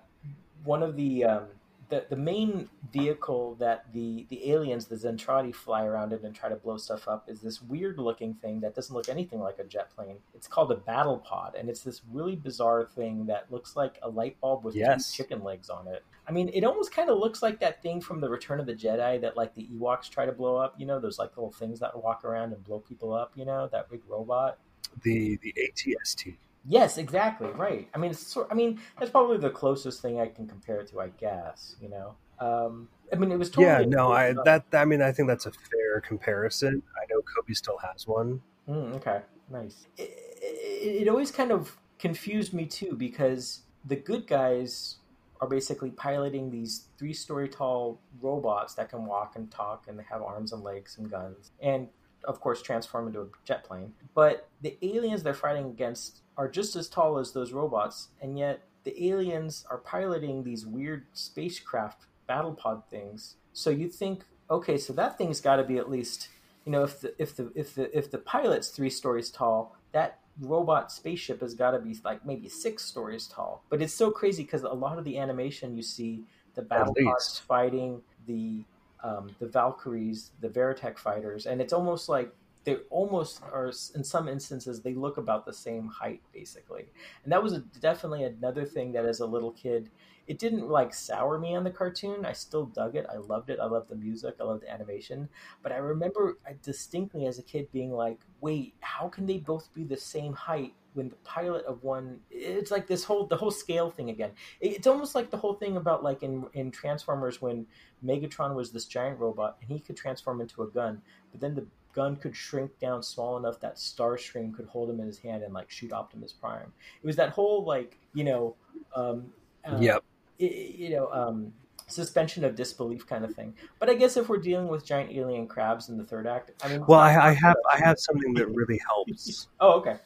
one of the, um, the the main vehicle that the the aliens, the Zentradi, fly around in and try to blow stuff up is this weird looking thing that doesn't look anything like a jet plane. It's called a battle pod, and it's this really bizarre thing that looks like a light bulb with Yes. two chicken legs on it. I mean, it almost kind of looks like that thing from the Return of the Jedi that like the Ewoks try to blow up. You know, those like little things that walk around and blow people up. You know, that big robot. the the ATST. Yes, exactly. Right. I mean, it's sort. I mean, that's probably the closest thing I can compare it to. I guess. You know. Um, I mean, it was totally. yeah, no, I that I mean I think that's a fair comparison. I know Kobe still has one. Mm, okay, nice. It, it, it always kind of confused me too because the good guys are basically piloting these three-story tall robots that can walk and talk and they have arms and legs and guns and of course transform into a jet plane. But the aliens they're fighting against are just as tall as those robots and yet the aliens are piloting these weird spacecraft battle pod things. So you think okay so that thing's got to be at least you know if the if the if the if the pilot's three stories tall that robot spaceship has got to be like maybe six stories tall. But it's so crazy because a lot of the animation you see the battle pods fighting the um, the valkyries the veritech fighters and it's almost like they almost are in some instances they look about the same height basically. And that was a, definitely another thing that as a little kid it didn't like sour me on the cartoon. I still dug it. I loved it. I loved the music. I loved the animation. But i remember distinctly as a kid being like wait how can they both be the same height when the pilot of one it's like this whole the whole scale thing again. It's almost like the whole thing about like in in transformers when megatron was this giant robot and he could transform into a gun but then the gun could shrink down small enough that starscream could hold him in his hand and like shoot optimus prime. It was that whole like you know um uh, Yep. you know um suspension of disbelief kind of thing. But i guess if we're dealing with giant alien crabs in the third act i mean Well, I, I have I have something that really helps. oh okay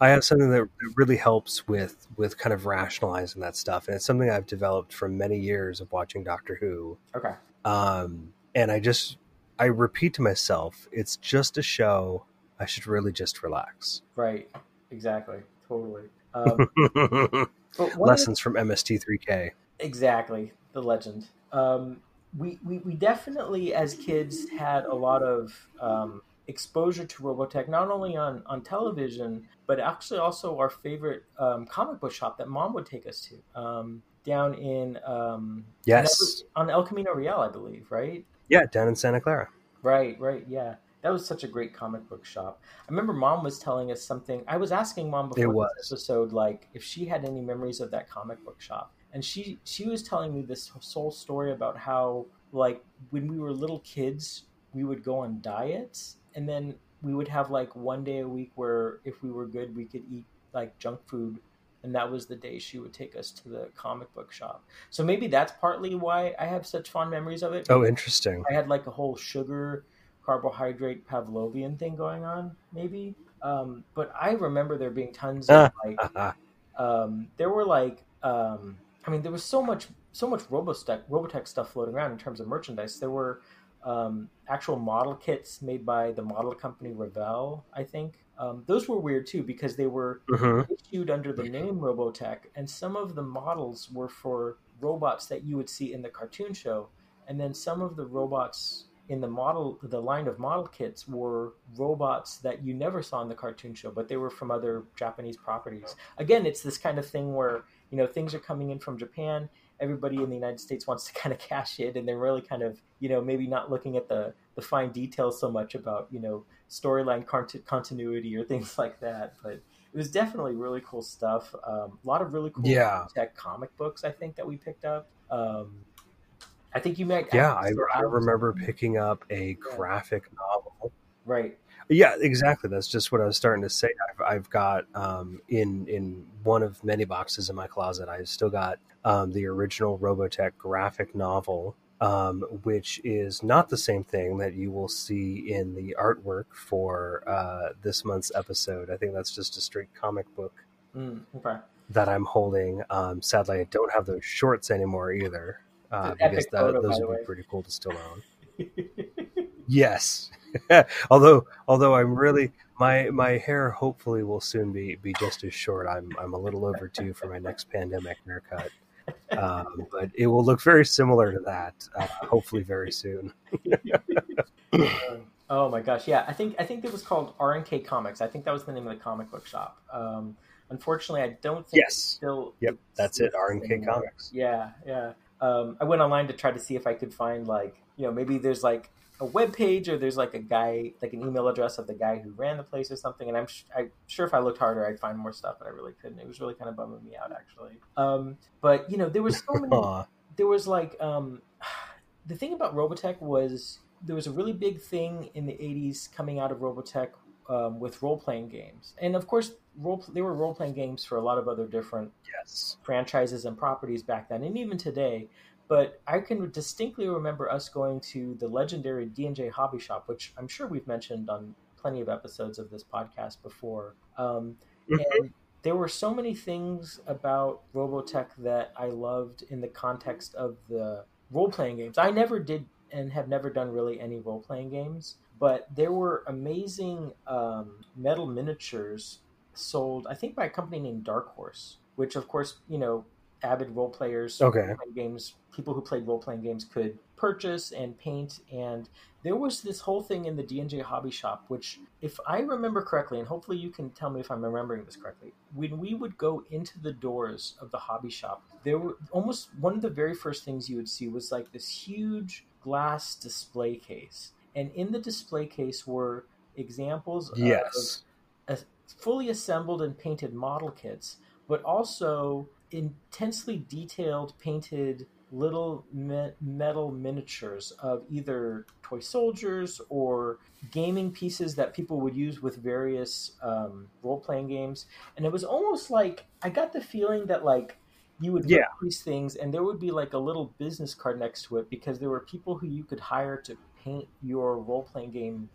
I have something that really helps with with kind of rationalizing that stuff, and it's something I've developed from many years of watching Doctor Who. okay Um, and I just I repeat to myself, it's just a show. I should really just relax. right exactly, totally. Um, Lessons from MST3K. Exactly, the legend. Um, we, we we definitely, as kids, had a lot of um, exposure to Robotech, not only on on television, but actually also our favorite um, comic book shop that Mom would take us to um, down in um, yes on El Camino Real, I believe, right? Yeah, down in Santa Clara. Right, right, yeah. That was such a great comic book shop. I remember mom was telling us something. I was asking mom before this episode, like if she had any memories of that comic book shop, and she she was telling me this whole story about how like when we were little kids, we would go on diets, and then we would have like one day a week where if we were good, we could eat like junk food and that was the day she would take us to the comic book shop. So maybe that's partly why I have such fond memories of it. Oh, interesting. I had like a whole sugar carbohydrate Pavlovian thing going on, maybe. Um, but I remember there being tons of like, um, there were like, um, I mean, there was so much, so much Robotech, Robotech stuff floating around in terms of merchandise. There were um, actual model kits made by the model company Revell, I think. Um, those were weird too because they were mm-hmm. issued under the name Robotech, and some of the models were for robots that you would see in the cartoon show, and then some of the robots in the model the line of model kits were robots that you never saw in the cartoon show but they were from other japanese properties again it's this kind of thing where you know things are coming in from japan everybody in the united states wants to kind of cash in and they're really kind of you know maybe not looking at the the fine details so much about you know storyline continuity or things like that but it was definitely really cool stuff um, a lot of really cool yeah. tech comic books i think that we picked up um, I think you might. Yeah, I, I remember picking up a graphic novel. Right. Yeah, exactly. That's just what I was starting to say. I've, I've got um, in in one of many boxes in my closet. I've still got um, the original Robotech graphic novel, um, which is not the same thing that you will see in the artwork for uh, this month's episode. I think that's just a straight comic book mm, okay. that I'm holding. Um, sadly, I don't have those shorts anymore either uh, because that, photo, those would way. be pretty cool to still own. yes, although although I'm really my my hair hopefully will soon be be just as short. I'm I'm a little over overdue for my next pandemic haircut. Um, but it will look very similar to that. Uh, hopefully, very soon. oh my gosh, yeah! I think I think it was called RNK Comics. I think that was the name of the comic book shop. Um, unfortunately, I don't think yes. still. Yep, that's it. RNK anymore. Comics. Yeah, yeah um, I went online to try to see if I could find like you know maybe there's like a web page or there's like a guy like an email address of the guy who ran the place or something and i'm, sh- I'm sure if i looked harder i'd find more stuff but i really couldn't it was really kind of bumming me out actually um, but you know there was so many there was like um, the thing about robotech was there was a really big thing in the 80s coming out of robotech um, with role playing games, and of course, role they were role playing games for a lot of other different yes. franchises and properties back then, and even today. But I can distinctly remember us going to the legendary D and J Hobby Shop, which I'm sure we've mentioned on plenty of episodes of this podcast before. Um, mm-hmm. And there were so many things about Robotech that I loved in the context of the role playing games. I never did and have never done really any role playing games but there were amazing um, metal miniatures sold, I think, by a company named Dark Horse, which, of course, you know, avid role players, okay. games, people who played role playing games could purchase and paint. And there was this whole thing in the D&J hobby shop, which, if I remember correctly, and hopefully you can tell me if I'm remembering this correctly, when we would go into the doors of the hobby shop, there were almost one of the very first things you would see was like this huge glass display case and in the display case were examples yes. of fully assembled and painted model kits, but also intensely detailed painted little me- metal miniatures of either toy soldiers or gaming pieces that people would use with various um, role-playing games and it was almost like i got the feeling that like you would yeah. these things and there would be like a little business card next to it because there were people who you could hire to paint your role playing game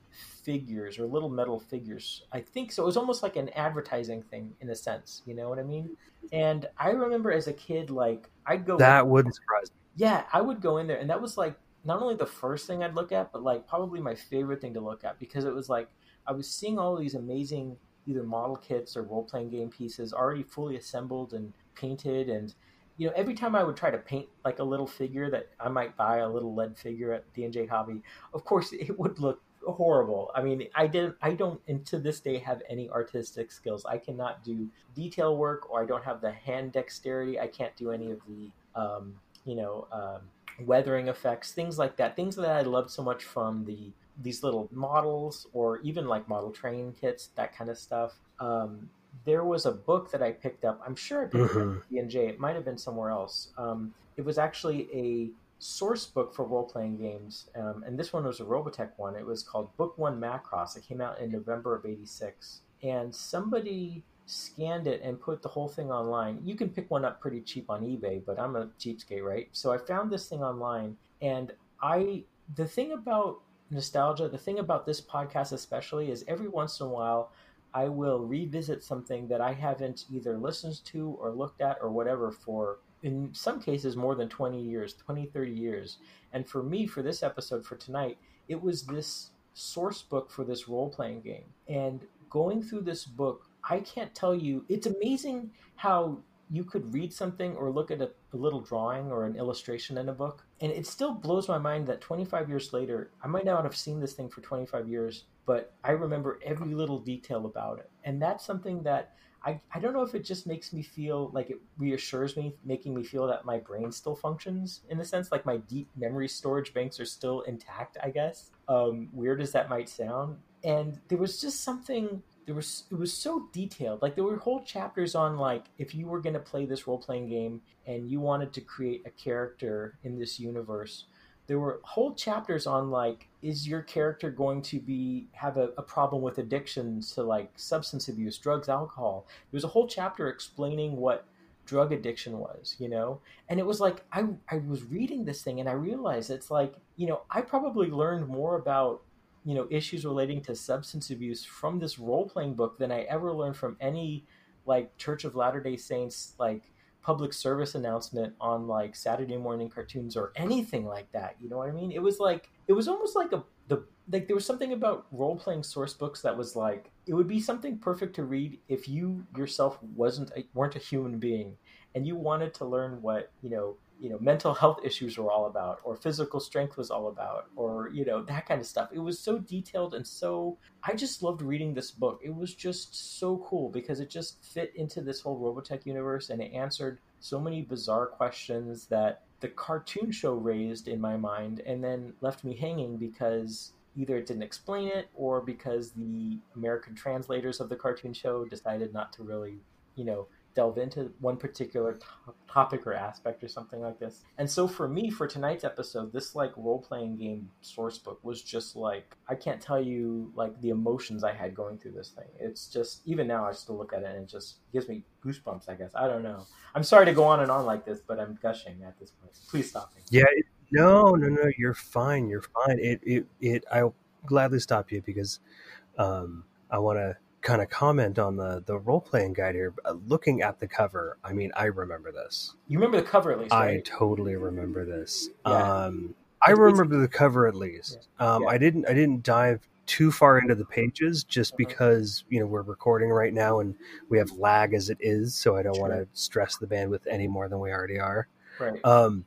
figures or little metal figures. I think so. It was almost like an advertising thing in a sense. You know what I mean? And I remember as a kid, like I'd go. That wouldn't surprise me. Yeah, I would go in there, and that was like not only the first thing I'd look at, but like probably my favorite thing to look at because it was like I was seeing all these amazing either model kits or role playing game pieces already fully assembled and painted and you know every time i would try to paint like a little figure that i might buy a little lead figure at d&j hobby of course it would look horrible. I mean i didn't i don't and to this day have any artistic skills. I cannot do detail work or i don't have the hand dexterity. I can't do any of the um, you know um, weathering effects things like that. Things that i loved so much from the these little models or even like model train kits that kind of stuff. Um, there was a book that I picked up. I'm sure I picked mm-hmm. up at D&J. It might have been somewhere else. Um, it was actually a source book for role playing games, um, and this one was a Robotech one. It was called Book One Macross. It came out in November of '86, and somebody scanned it and put the whole thing online. You can pick one up pretty cheap on eBay, but I'm a cheapskate, right? So I found this thing online, and I the thing about nostalgia, the thing about this podcast especially, is every once in a while I will revisit something that I haven't either listened to or looked at or whatever for, in some cases, more than 20 years, 20, 30 years. And for me, for this episode, for tonight, it was this source book for this role playing game. And going through this book, I can't tell you, it's amazing how you could read something or look at a, a, little drawing or an illustration in a book and it still blows my mind that 25 years later i might not have seen this thing for 25 years but i remember every little detail about it. And that's something that I, I don't know if it just makes me feel like it reassures me making me feel that my brain still functions in the sense like my deep memory storage banks are still intact i guess. Um, weird as that might sound. And there was just something there was it was so detailed. Like there were whole chapters on like if you were going to play this role-playing game and you wanted to create a character in this universe there were whole chapters on like is your character going to be have a, a problem with addiction to like substance abuse drugs alcohol there was a whole chapter explaining what drug addiction was you know and it was like i i was reading this thing and i realized it's like you know i probably learned more about you know issues relating to substance abuse from this role playing book than I ever learned from any like Church of Latter Day Saints like public service announcement on like Saturday morning cartoons or anything like that. You know what I mean? It was like it was almost like a the like there was something about role playing source books that was like it would be something perfect to read if you yourself wasn't a, weren't a human being and you wanted to learn what you know you know mental health issues were all about or physical strength was all about or you know that kind of stuff. It was so detailed and so i just loved reading this book. It was just so cool because it just fit into this whole robotech universe and it answered so many bizarre questions that the cartoon show raised in my mind and then left me hanging because either it didn't explain it or because the american translators of the cartoon show decided not to really you know delve into one particular to- topic or aspect or something like this. And so for me, for tonight's episode, this like role playing game source book was just like I can't tell you like the emotions I had going through this thing. It's just even now I still look at it and it just gives me goosebumps. I guess I don't know. I'm sorry to go on and on like this, but I'm gushing at this point. Please stop me. Yeah. It, no, no, no. You're fine. You're fine. It, it, it. I'll gladly stop you because um, I want to kind of comment on the the role playing guide here. Uh, looking at the cover, I mean, I remember this. You remember the cover at least? Right? I totally remember this. Yeah. Um, I remember the cover at least. Yeah. Um, yeah. I didn't. I didn't dive too far into the pages just uh-huh. because you know we're recording right now and we have lag as it is, so I don't sure. want to stress the bandwidth any more than we already are. Right. Um,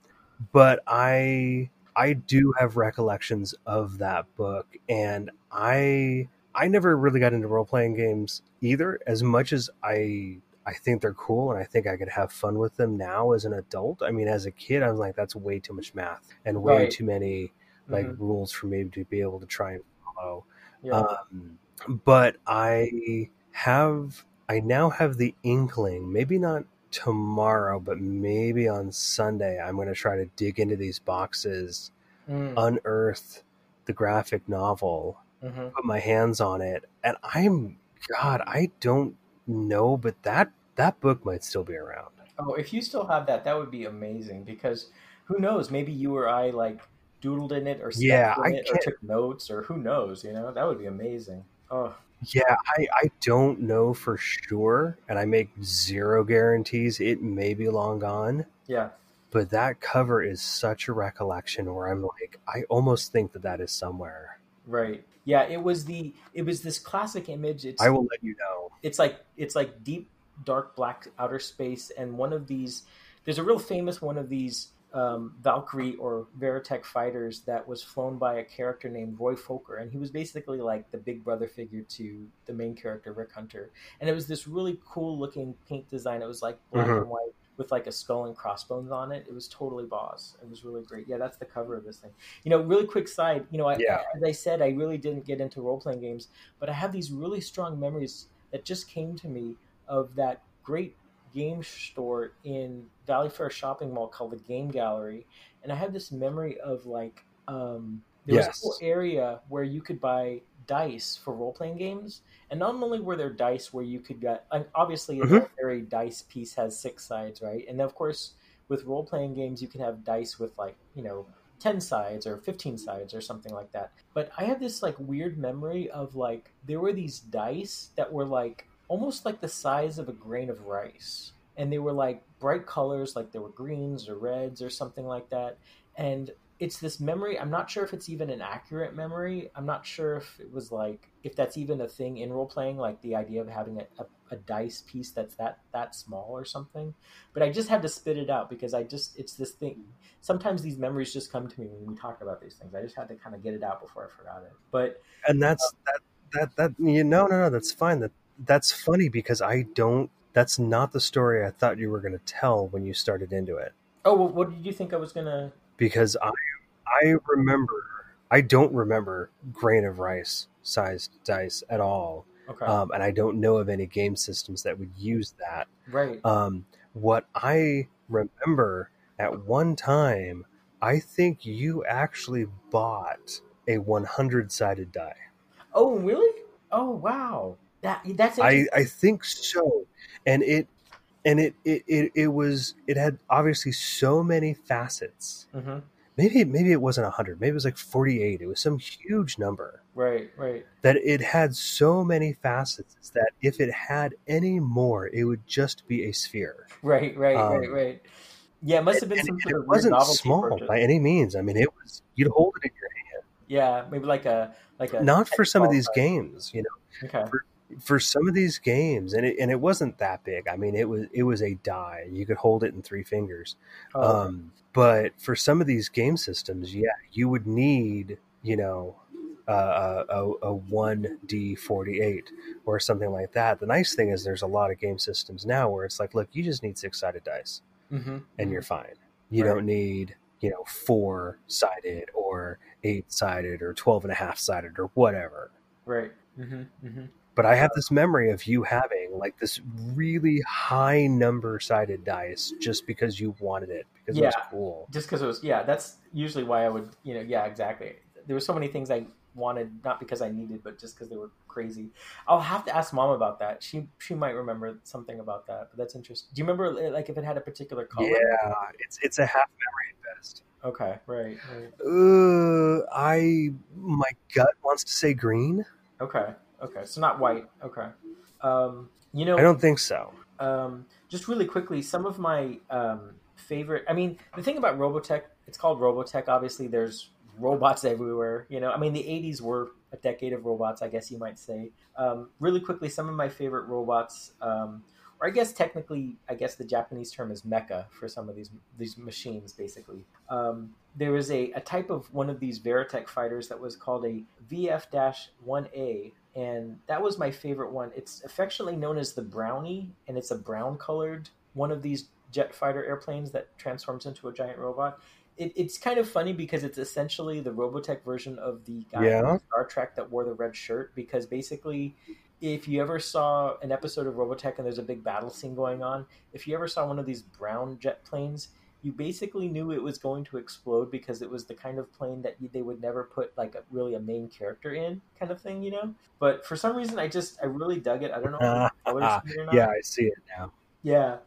but I I do have recollections of that book, and I I never really got into role playing games either, as much as I I think they're cool and I think I could have fun with them now as an adult. I mean, as a kid, I was like, that's way too much math and way right. too many like mm-hmm. rules for me to be able to try and follow. Yeah. Um, but I have, I now have the inkling, maybe not tomorrow, but maybe on Sunday, I'm going to try to dig into these boxes, mm. unearth the graphic novel mm-hmm. put my hands on it, and I'm God, I don't know, but that that book might still be around. Oh, if you still have that, that would be amazing because who knows? Maybe you or I like doodled in it or yeah, I it or took notes or who knows? You know, that would be amazing. Oh. Yeah, I, I don't know for sure, and I make zero guarantees. It may be long gone. Yeah. But that cover is such a recollection where I'm like, I almost think that that is somewhere Right. Yeah, it was the it was this classic image. It's I will let you know. it's like it's like deep dark black outer space and one of these there's a real famous one of these um, Valkyrie or Veritech fighters that was flown by a character named Roy Fokker, and he was basically like the big brother figure to the main character Rick Hunter. And it was this really cool looking paint design. It was like black Mhm. and white with like a skull and crossbones on it. It was totally boss. It was really great. Yeah, that's the cover of this thing. You know, really quick side. You know, I, Yeah. as I said, I really didn't get into role playing games, but I have these really strong memories that just came to me of that great game store in Valley Fair shopping mall called the Game Gallery, and I have this memory of like um, there was a whole area where you could buy dice for role playing games, and not only were there dice where you could get, and obviously Mhm. ordinary dice piece has six sides, right? And of course with role playing games you can have dice with like you know 10 sides or 15 sides or something like that. But I have this like weird memory of like there were these dice that were like almost like the size of a grain of rice. And they were like bright colors, like there were greens or reds or something like that. And it's this memory. I'm not sure if it's even an accurate memory. I'm not sure if it was like if that's even a thing in role playing, like the idea of having a, a, a dice piece that's that that small or something. But I just had to spit it out because I just it's this thing sometimes these memories just come to me when we talk about these things. I just had to kind of get it out before I forgot it. But and that's that that that you no no no that's fine that that's funny because i don't that's not the story i thought you were going to tell when you started into it oh, well, what did you think I was gonna? Because i i remember i don't remember grain of rice sized dice at all Okay, um, and i don't know of any game systems that would use that right. um, what i remember at one time i think you actually bought a 100 sided die oh, really? Oh, wow. That that's I. I think so. And it and it, it, it, it was it had obviously so many facets. hmm Maybe maybe it wasn't hundred, maybe it was like forty eight. It was some huge number. Right, right. That it had so many facets that if it had any more, it would just be a sphere. Right, right, Um, right, right. Yeah, it must have been And some of it wasn't small purchase. by any means. I mean, it was you'd hold it in your hand. Yeah, maybe like a like a. Not for some of these 12 games, you know. Okay. for some of these games and it, and it wasn't that big. I mean it was it was a die you could hold it in three fingers. Oh, um, but for some of these game systems yeah you would need you know uh, a, a 1d48 or something like that. The nice thing is there's a lot of game systems now where it's like look you just need six sided dice hmm and you're fine. You Right. don't need you know four sided or eight sided or 12 and a half sided or whatever. Right. hmm hmm but I have this memory of you having like this really high number sided dice just because you wanted it because it was cool. Just because it was, yeah, that's usually why I would, you know, yeah, exactly. There were so many things I wanted, not because I needed, but just because they were crazy. I'll have to ask mom about that. She she might remember something about that, but that's interesting. Do you remember like if it had a particular color? Yeah, it's it's a half memory at best. Okay, right, right. Uh, I my gut wants to say green. Okay, okay. So not white. Okay. Um, you know, I don't think so. um, just really quickly, some of my um, favorite. I mean, the thing about Robotech, it's called Robotech. Obviously, there's robots everywhere. You know, I mean, the '80s were a decade of robots, I guess you might say. Um, really quickly, some of my favorite robots, um, or I guess technically, I guess the Japanese term is mecha for some of these these machines. Basically, um, there was a, a type of one of these Veritech fighters that was called a VF-1A, and that was my favorite one. It's affectionately known as the Brownie, and it's a brown colored one of these jet fighter airplanes that transforms into a giant robot. It, it's kind of funny because it's essentially the Robotech version of the guy Yeah. from Star Trek that wore the red shirt. Because basically, if you ever saw an episode of Robotech and there's a big battle scene going on, if you ever saw one of these brown jet planes, you basically knew it was going to explode because it was the kind of plane that they would never put like a, really a main character in, kind of thing, you know. But for some reason, I just I really dug it. I don't know if it's color or not. Yeah, I see it now. Yeah.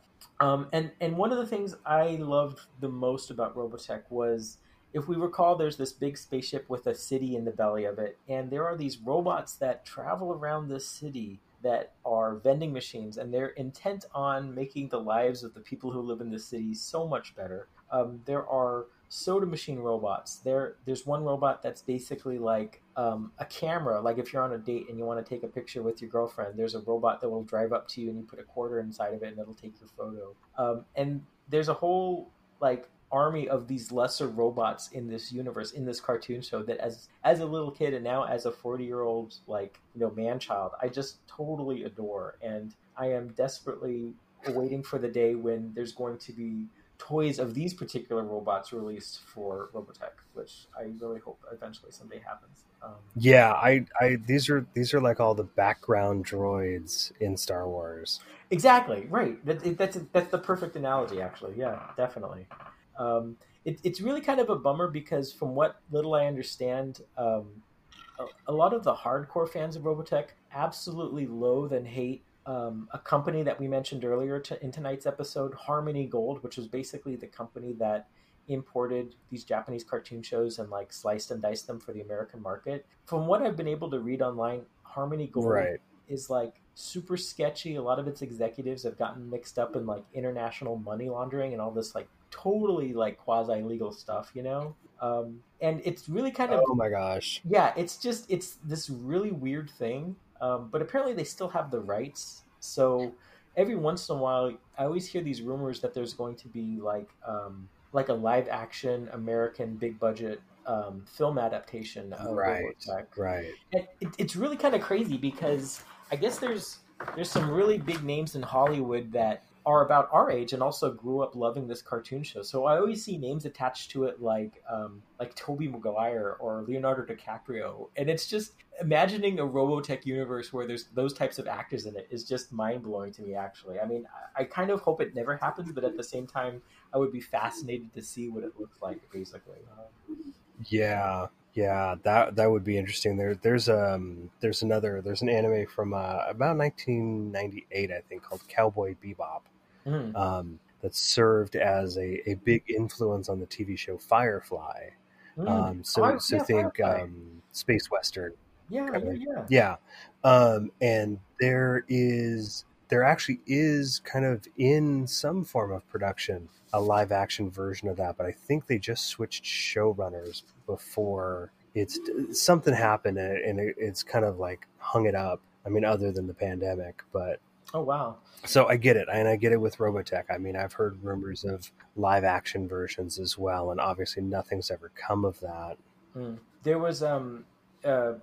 Um, and and one of the things I loved the most about Robotech was, if we recall, there's this big spaceship with a city in the belly of it, and there are these robots that travel around this city that are vending machines, and they're intent on making the lives of the people who live in the city so much better. Um, there are soda machine robots. There, there's one robot that's basically like um, a camera. Like if you're on a date and you want to take a picture with your girlfriend, there's a robot that will drive up to you and you put a quarter inside of it and it'll take your photo. Um, and there's a whole like army of these lesser robots in this universe in this cartoon show that as as a little kid and now as a 40 year old like you know man child i just totally adore. And i am desperately waiting for the day when there's going to be toys of these particular robots released for robotech which i really hope eventually someday happens. Um, yeah i i these are these are like all the background droids in star wars. Exactly right. That, that's that's the perfect analogy actually. Yeah definitely um, it, it's really kind of a bummer because, from what little I understand, um, a, a, lot of the hardcore fans of Robotech absolutely loathe and hate um, a company that we mentioned earlier to, in tonight's episode, Harmony Gold, which was basically the company that imported these Japanese cartoon shows and like sliced and diced them for the American market. From what I've been able to read online, Harmony Gold right. is like super sketchy. A lot of its executives have gotten mixed up in like international money laundering and all this like totally like quasi legal stuff, you know? Um, and it's really kind of oh my gosh, yeah, it's just it's this really weird thing. Um, but apparently they still have the rights, so every once in a while, I always hear these rumors that there's going to be like um, like a live action American big budget um, film adaptation of right, Robotech. Right. And it, it's really kind of crazy because I guess there's there's some really big names in Hollywood that are about our age and also grew up loving this cartoon show. So I always see names attached to it like um, like Tobey Maguire or Leonardo DiCaprio, and it's just imagining a Robotech universe where there's those types of actors in it is just mind blowing to me. Actually, I mean, I, I kind of hope it never happens, but at the same time, I would be fascinated to see what it looks like. Basically, yeah, yeah, that that would be interesting. There, there's um, there's another, there's an anime from uh, about 1998, I think, called Cowboy Bebop mm. um, that served as a, a big influence on the TV show Firefly. Mm. Um, so, oh, so yeah, think um, space western. Yeah, yeah, yeah. Yeah, um, and there is there actually is kind of in some form of production a live action version of that, but I think they just switched showrunners before it's something happened and, it, it's kind of like hung it up. I mean, other than the pandemic, but Oh wow! So I get it, and I get it with Robotech. I mean, I've heard rumors of live action versions as well, and obviously nothing's ever come of that. Mm. There was, um, uh,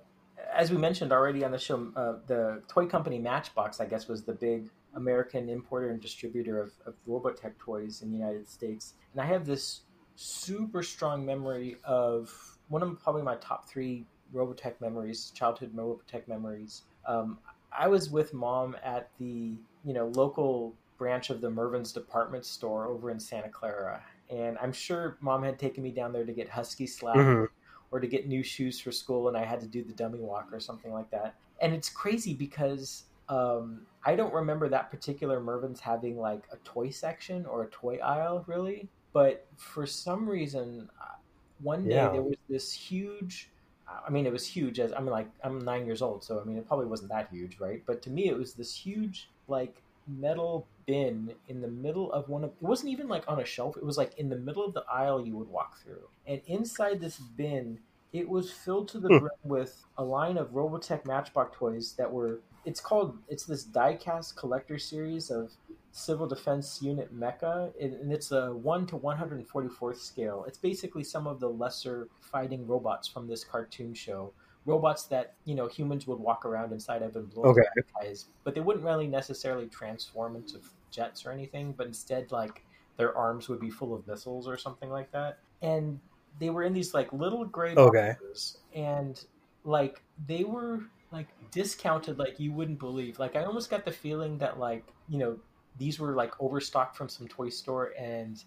as we mentioned already on the show, uh, the toy company Matchbox, I guess, was the big American importer and distributor of, of Robotech toys in the United States, and I have this super strong memory of one of probably my top three Robotech memories, childhood Robotech memories. Um, I was with mom at the you know local branch of the Mervyn's department store over in Santa Clara, and I'm sure mom had taken me down there to get husky slap mm-hmm. or to get new shoes for school, and I had to do the dummy walk or something like that. And it's crazy because um, I don't remember that particular Mervyn's having like a toy section or a toy aisle really, but for some reason, uh, one day yeah. there was this huge I mean, it was huge. As I mean, like I'm nine years old, so I mean, it probably wasn't that huge, right? But to me, it was this huge, like metal bin in the middle of one of. It wasn't even like on a shelf. It was like in the middle of the aisle you would walk through, and inside this bin, it was filled to the hmm. brim with a line of Robotech Matchbox toys that were. It's called. It's this diecast collector series of Civil Defense Unit mecha, and it's a 1 to 144th scale. It's basically some of the lesser fighting robots from this cartoon show. Robots that, you know, humans would walk around inside of and blow okay. eyes, but they wouldn't really necessarily transform into jets or anything, but instead, like, their arms would be full of missiles or something like that. And they were in these, like, little gray okay. boxes, and, like, they were, like, discounted like you wouldn't believe. Like, I almost got the feeling that, like, you know, these were like overstocked from some toy store and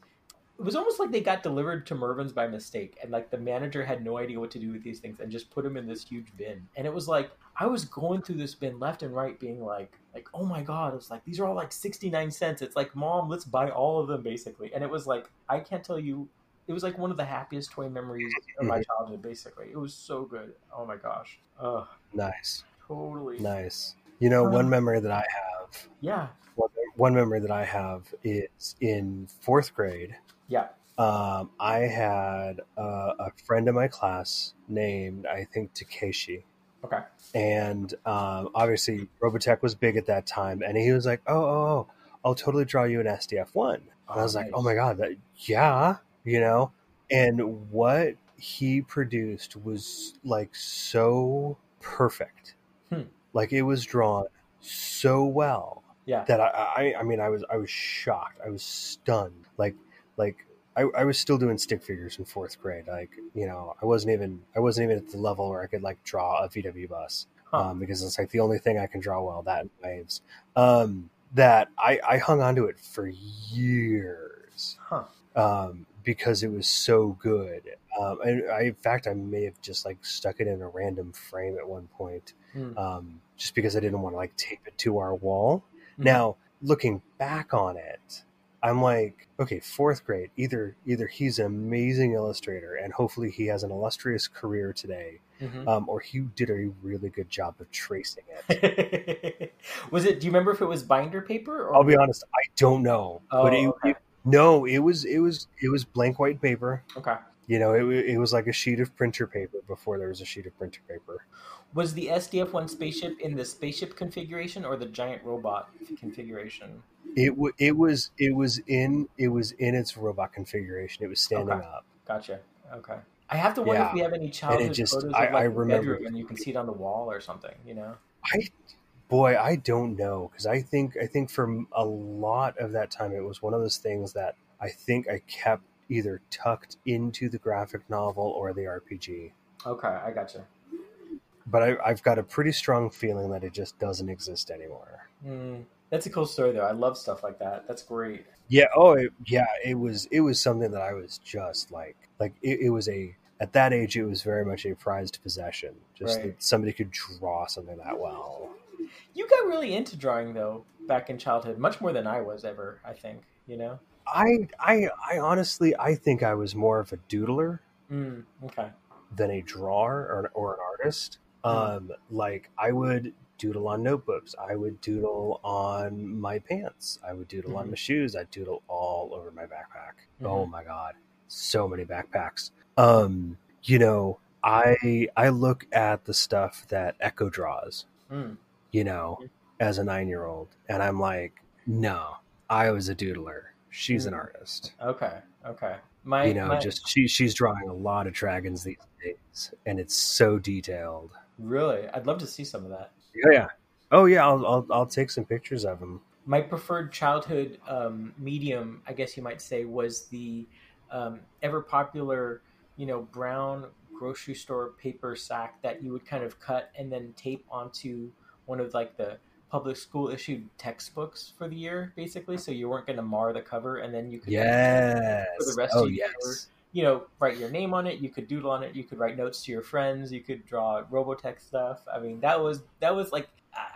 it was almost like they got delivered to Mervyn's by mistake, and like the manager had no idea what to do with these things and just put them in this huge bin. And it was like I was going through this bin left and right, being like, like oh my god, it's like these are all like sixty nine cents. It's like mom, let's buy all of them basically. And it was like I can't tell you, it was like one of the happiest toy memories of my mm-hmm. childhood. Basically, it was so good. Oh my gosh, oh nice, totally nice. You know, um, one memory that I have, yeah, one, one memory that I have is in fourth grade. Yeah. um, I had uh, a friend in my class named I think Takeshi, Okay. and um, obviously Robotech was big at that time, and he was like, "Oh, oh, oh I'll totally draw you an SDF one." And I Oh, was like, nice. "Oh my god, that yeah," you know. And what he produced was like so perfect, Hmm. like it was drawn so well Yeah. that I, I I mean I was I was shocked. I was stunned. Like like I, I was still doing stick figures in fourth grade. Like you know I wasn't even I wasn't even at the level where I could like draw a VW bus Huh. um, because it's like the only thing I can draw well that waves. Um, that I I hung on to it for years Huh. um, because it was so good. Um, and I, in fact, I may have just like stuck it in a random frame at one point, Hmm. um, just because I didn't want to like tape it to our wall. Mhm. Now, looking back on it, I'm like, okay, fourth grade. Either either he's an amazing illustrator, and hopefully he has an illustrious career today, Mhm. um, or he did a really good job of tracing it. was it? Do you remember if it was binder paper? Or I'll be honest, I don't know, Oh, but it, okay. it- no, it was it was it was blank white paper. Okay. You know, it, it was like a sheet of printer paper before there was a sheet of printer paper. Was the SDF one spaceship in the spaceship configuration or the giant robot configuration? It w- it was it was in it was in its robot configuration. It was standing Okay. up. Gotcha. Okay. I have to wonder Yeah. if we have any childhood just- photos of I- like I the remember- bedroom and you can see it on the wall or something. You know. I boy, I don't know because I think I think for a lot of that time it was one of those things that I think I kept either tucked into the graphic novel or the RPG. Okay, I gotcha. But I, I've got a pretty strong feeling that it just doesn't exist anymore. Hmm. That's a cool story though. I love stuff like that. That's great. Yeah. Oh, it, yeah. It was. It was something that I was just like, like it, it was a. At that age, it was very much a prized possession. Just Right. that somebody could draw something that well. You got really into drawing though back in childhood, much more than I was ever. I think. You know. I, I, I honestly, I think I was more of a doodler Mm, okay. than a drawer or, or an artist. Um, like I would doodle on notebooks. I would doodle on my pants. I would doodle on Mhm. my shoes. I'd doodle all over my backpack. Mhm. Oh my god, so many backpacks. Um, you know, I I look at the stuff that Echo draws. Mm. You know, as a nine year old, and I'm like, no, I was a doodler. She's an Mm. artist. Okay. Okay. My you know, my- just she she's drawing a lot of dragons these days, and it's so detailed. Really, I'd love to see some of that. Yeah, yeah. Oh yeah, I'll I'll, I'll take some pictures of them. my preferred childhood um, medium, I guess you might say, was the um, ever popular, you know, brown grocery store paper sack that you would kind of cut and then tape onto one of like the public school issued textbooks for the year, basically. So you weren't going to mar the cover, and then you could, Yes. For the rest oh of your yes. You know, write your name on it. You could doodle on it. You could write notes to your friends. You could draw Robotech stuff. I mean, that was that was like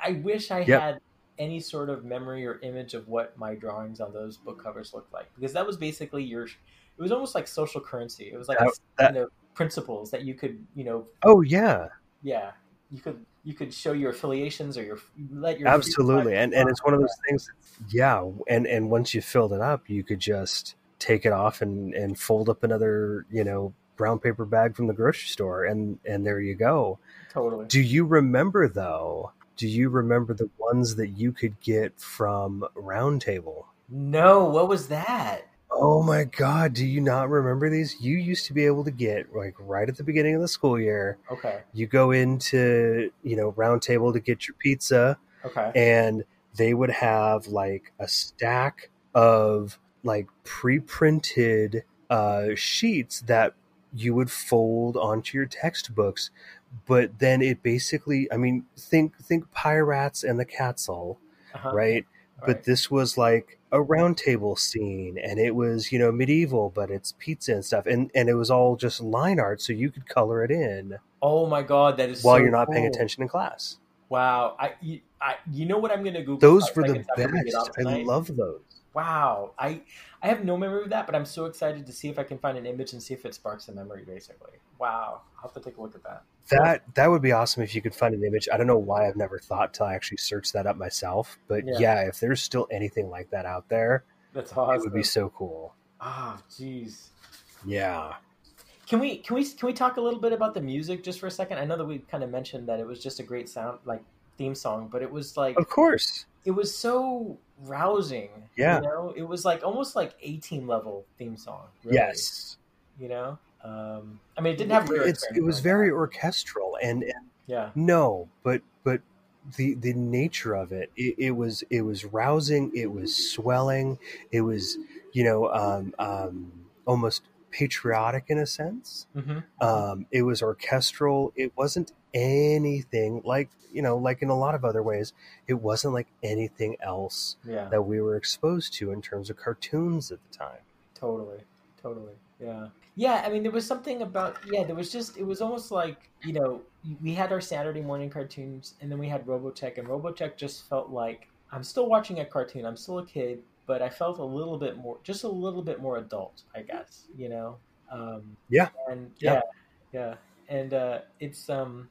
I wish I Yep. had any sort of memory or image of what my drawings on those book covers looked like because that was basically your. It was almost like social currency. It was like That- that- you know principles that you could you know Oh yeah. yeah you could you could show your affiliations or your let your Absolutely. And and it's one of those things. Yeah. And and once you filled it up, you could just take it off and and fold up another you know brown paper bag from the grocery store, and and there you go. totally Do you remember though? Do you remember the ones that you could get from Roundtable? no what was that Oh my god, do you not remember these? You used to be able to get like right at the beginning of the school year, okay you go into, you know, round table to get your pizza okay and they would have like a stack of like pre-printed uh sheets that you would fold onto your textbooks but then it basically i mean think think pirates and the castle uh-huh. right? But this was like a roundtable scene and it was you know medieval but it's pizza and stuff and and it was all just line art so you could color it in oh my god that is while so you're not paying attention in class. Wow, I, you, I, you know what I'm gonna Google? those were the seconds after we get off best i love those Wow, I, I have no memory of that, but I'm so excited to see if I can find an image and see if it sparks a memory. Basically, wow, I'll have to take a look at that. that that would be awesome if you could find an image i don't know why i've never thought to actually search that up myself but Yeah. yeah, if there's still anything like that out there That's awesome. it would be so cool Ah, jeez. Yeah. Can we can we can we talk a little bit about the music just for a second? I know that we kind of mentioned that it was just a great sound like theme song, but it was like Of course. it was so rousing. Yeah. You know, it was like almost like A team level theme song. really, Yes. You know? Um I mean it didn't have It's, it was very orchestral and, and Yeah. no, but but the the nature of it, it, it was it was rousing, it was swelling, it was you know um, um, almost patriotic in a sense. hmm Um, it was orchestral. It wasn't anything like you know like in a lot of other ways. It wasn't like anything else Yeah. that we were exposed to in terms of cartoons at the time. Totally, totally. Yeah. Yeah, I mean, there was something about, yeah, there was just, it was almost like, you know, we had our Saturday morning cartoons and then we had Robotech, and Robotech just felt like I'm still watching a cartoon. I'm still a kid, but I felt a little bit more, just a little bit more adult, I guess, you know? Um, Yeah. And Yeah. yeah, yeah. And uh, it's, um,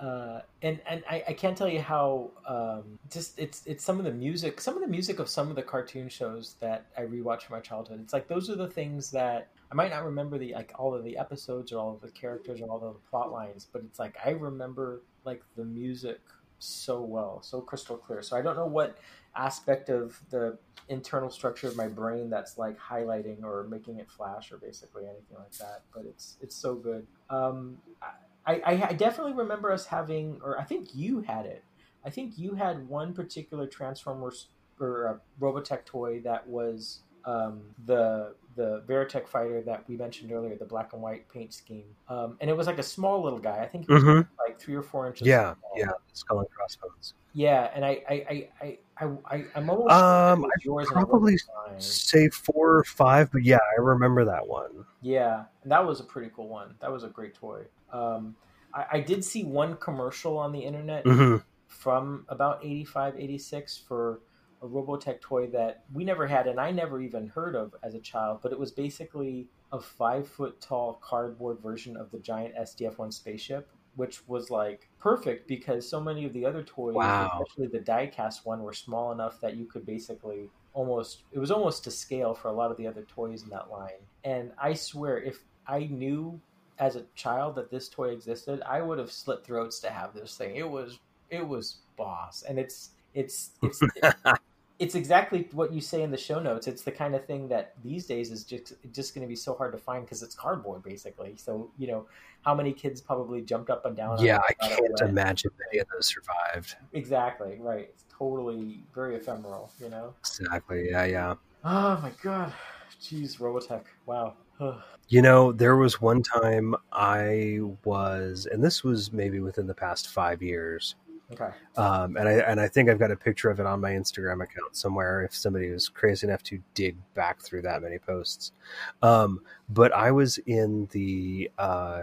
uh, and and I, I can't tell you how um, just it's it's some of the music some of the music of some of the cartoon shows that I rewatch from my childhood. It's like those are the things that I might not remember the like all of the episodes or all of the characters or all of the plot lines, but it's like I remember like the music so well, so crystal clear. So I don't know what aspect of the internal structure of my brain that's like highlighting or making it flash or basically anything like that, but it's it's so good. Um, I, I, I definitely remember us having, or I think you had it. I think you had one particular Transformers or uh, Robotech toy that was um, the the Veritech fighter that we mentioned earlier, the black and white paint scheme, um, and it was like a small little guy. I think he was Mhm. like three or four inches. Yeah, tall. yeah, skull and crossbones. yeah. And I I I I, I, I I'm almost Um, sure it yours Probably say four or five, but yeah, I remember that one. Yeah, and that was a pretty cool one. That was a great toy. Um, I, I did see one commercial on the internet hmm from about 85, 86 for a Robotech toy that we never had and I never even heard of as a child, but it was basically a five foot tall cardboard version of the giant SDF 1 spaceship, which was like perfect because so many of the other toys, Wow. especially the die-cast one, were small enough that you could basically almost, it was almost to scale for a lot of the other toys in that line. And I swear, if I knew as a child that this toy existed, I would have slit throats to have this thing. It was it was boss, and it's it's it's it's exactly what you say in the show notes. It's the kind of thing that these days is just just going to be so hard to find because it's cardboard basically. So you know how many kids probably jumped up and down. Yeah, I can't imagine any of those survived. Exactly right. It's totally very ephemeral. You know. Exactly. Yeah, yeah. Oh my god. Jeez, Robotech. Wow. You know, there was one time I was, and this was maybe within the past five years. okay. Um, and I and I think I've got a picture of it on my Instagram account somewhere. If somebody was crazy enough to dig back through that many posts, um, but I was in the uh,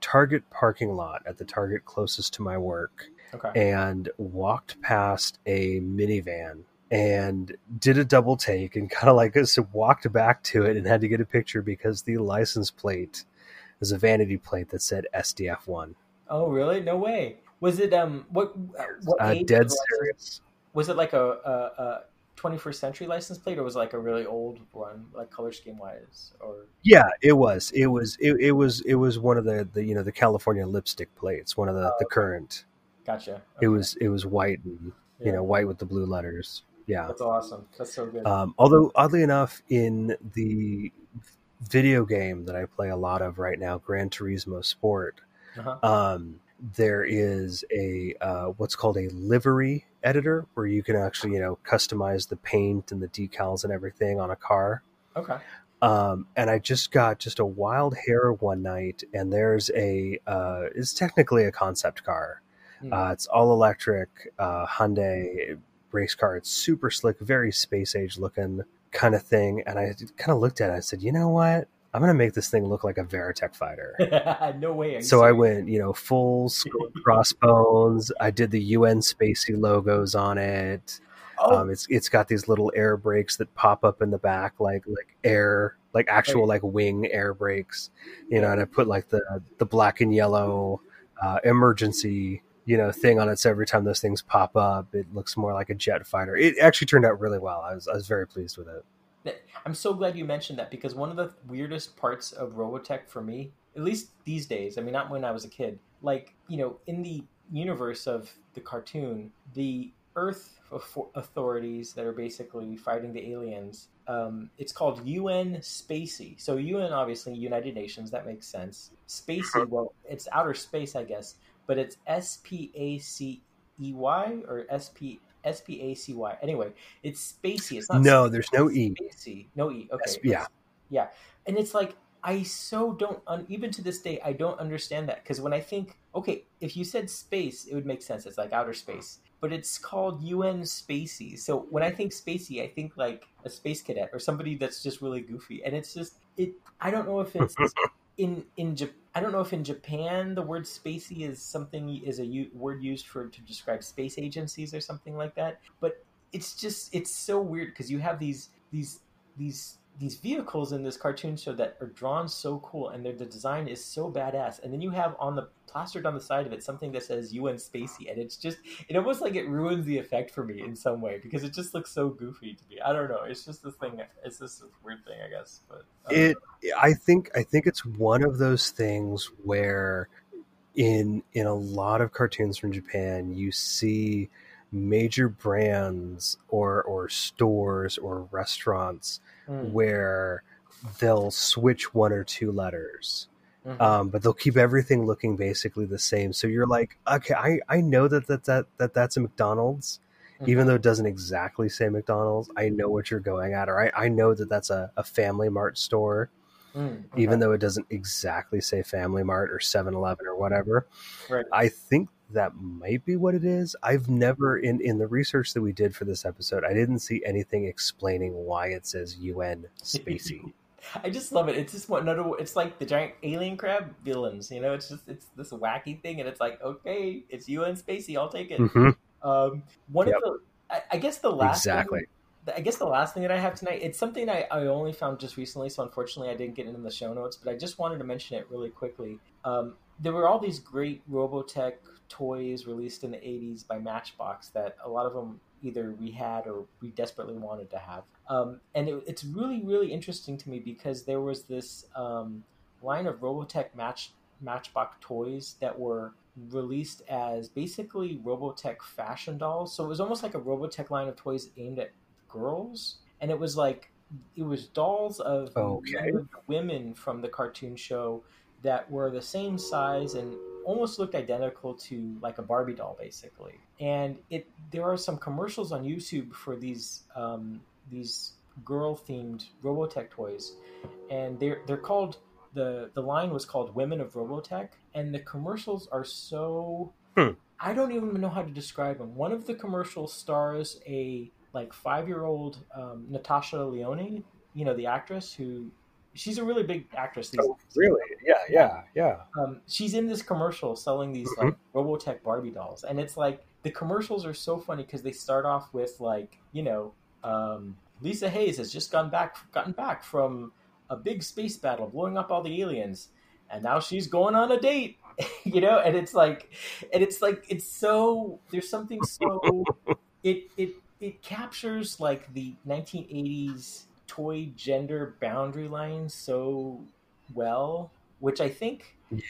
Target parking lot at the Target closest to my work, Okay. and walked past a minivan and did a double take and kind of like so walked back to it and had to get a picture because the license plate is a vanity plate that said SDF1. Oh really? No way. Was it um what what Uh, dead was serious. Was it like a, a, a 21st century license plate, or was it like a really old one, like color scheme wise? Or Yeah, it was. It was. It, it was. It was one of the, the you know the California lipstick plates. One of the, the current. gotcha. It was. It was white and Yeah. you know white with the blue letters. Yeah. That's awesome. That's so good. Um, although oddly enough, in the video game that I play a lot of right now, Gran Turismo Sport, Uh-huh. um, there is a uh, what's called a livery editor where you can actually you know customize the paint and the decals and everything on a car. Okay. Um, and I just got just a wild hair one night, and there's a uh, it's technically a concept car. Hmm. Uh, it's all electric uh, Hyundai race car. It's super slick, very space age looking kind of thing. And I kind of looked at it. I said, you know what? I'm gonna make this thing look like a Veritech fighter. no way. So I went, you know, full crossbones. I did the UN Spacy logos on it. Oh, Um, it's it's got these little air brakes that pop up in the back, like like air, like actual Right. like wing air brakes, you know. And I put like the the black and yellow uh, emergency, you know, thing on it. So every time those things pop up, it looks more like a jet fighter. It actually turned out really well. I was I was very pleased with it. I'm so glad you mentioned that because one of the weirdest parts of Robotech for me, at least these days, I mean, not when I was a kid, like you know, in the universe of the cartoon, the Earth authorities that are basically fighting the aliens. Um, it's called UN Spacy. So UN, obviously, United Nations. That makes sense. Spacey, well, it's outer space, I guess, but it's S P A C E Y or S P S P A C Y. Anyway, it's spacey. It's not. No, there's no E. Spacey. No E. Okay. Yes, yeah. Yeah, and it's like I so don't un, even to this day I don't understand that because when I think okay, if you said space, it would make sense. It's like outer space, but it's called UN Spacy. So when I think Spacey, I think like a space cadet or somebody that's just really goofy, and it's just it. I don't know if it's in in I don't know if in Japan the word spacey is something is a u- word used for to describe space agencies or something like that. But it's just it's so weird because you have these these these these vehicles in this cartoon show that are drawn so cool and the design is so badass. And then you have on the plastered on the side of it something that says un spacy and it's just it almost like it ruins the effect for me in some way because it just looks so goofy to me. I don't know. It's just this thing it's just a weird thing i guess but it i think i think it's one of those things where in in a lot of cartoons from japan you see major brands or or stores or restaurants mm. where they'll switch one or two letters. Mm-hmm. Um, but they'll keep everything looking basically the same. So you're like, okay, I, I know that, that, that, that that's a McDonald's, mm-hmm. even though it doesn't exactly say McDonald's. I know what you're going at, or I, I know that that's a, a Family Mart store, mm, okay. even though it doesn't exactly say Family Mart or 7 Eleven or whatever. Right. I think that might be what it is. I've never in in the research that we did for this episode, I didn't see anything explaining why it says UN spacy. I just love it. It's just one another. It's like the giant alien crab villains. You know, it's just it's this wacky thing, and it's like okay, it's UN spacy. I'll take it. Mm-hmm. Um, one yep. of the, I, I, guess the last exactly. Thing, I guess the last thing that I have tonight, it's something I, I only found just recently, so unfortunately I didn't get it in the show notes, but I just wanted to mention it really quickly. Um, there were all these great Robotech toys released in the 80s by Matchbox that a lot of them either we had or we desperately wanted to have. Um, and it, it's really, really interesting to me because there was this um, line of Robotech Match Matchbox toys that were released as basically Robotech fashion dolls. So it was almost like a Robotech line of toys aimed at girls. And it was like, it was dolls of okay. women from the cartoon show that were the same size and almost looked identical to like a Barbie doll, basically. And it there are some commercials on YouTube for these um, these girl themed Robotech toys, and they're they're called the the line was called Women of Robotech, and the commercials are so. Hmm. I don't even know how to describe them. One of the commercials stars a like five year old um, Natasha Lyonne, you know the actress who she's a really big actress. These oh, really? Yeah, yeah, yeah. Um, she's in this commercial selling these mm-hmm. like Robotech Barbie dolls, and it's like the commercials are so funny because they start off with like you know um, Lisa Hayes has just gone back, gotten back from a big space battle, blowing up all the aliens, and now she's going on a date. you know, and it's like, and it's like it's so there's something so it it it captures like the 1980s toy gender boundary line so well, which I think. Yeah.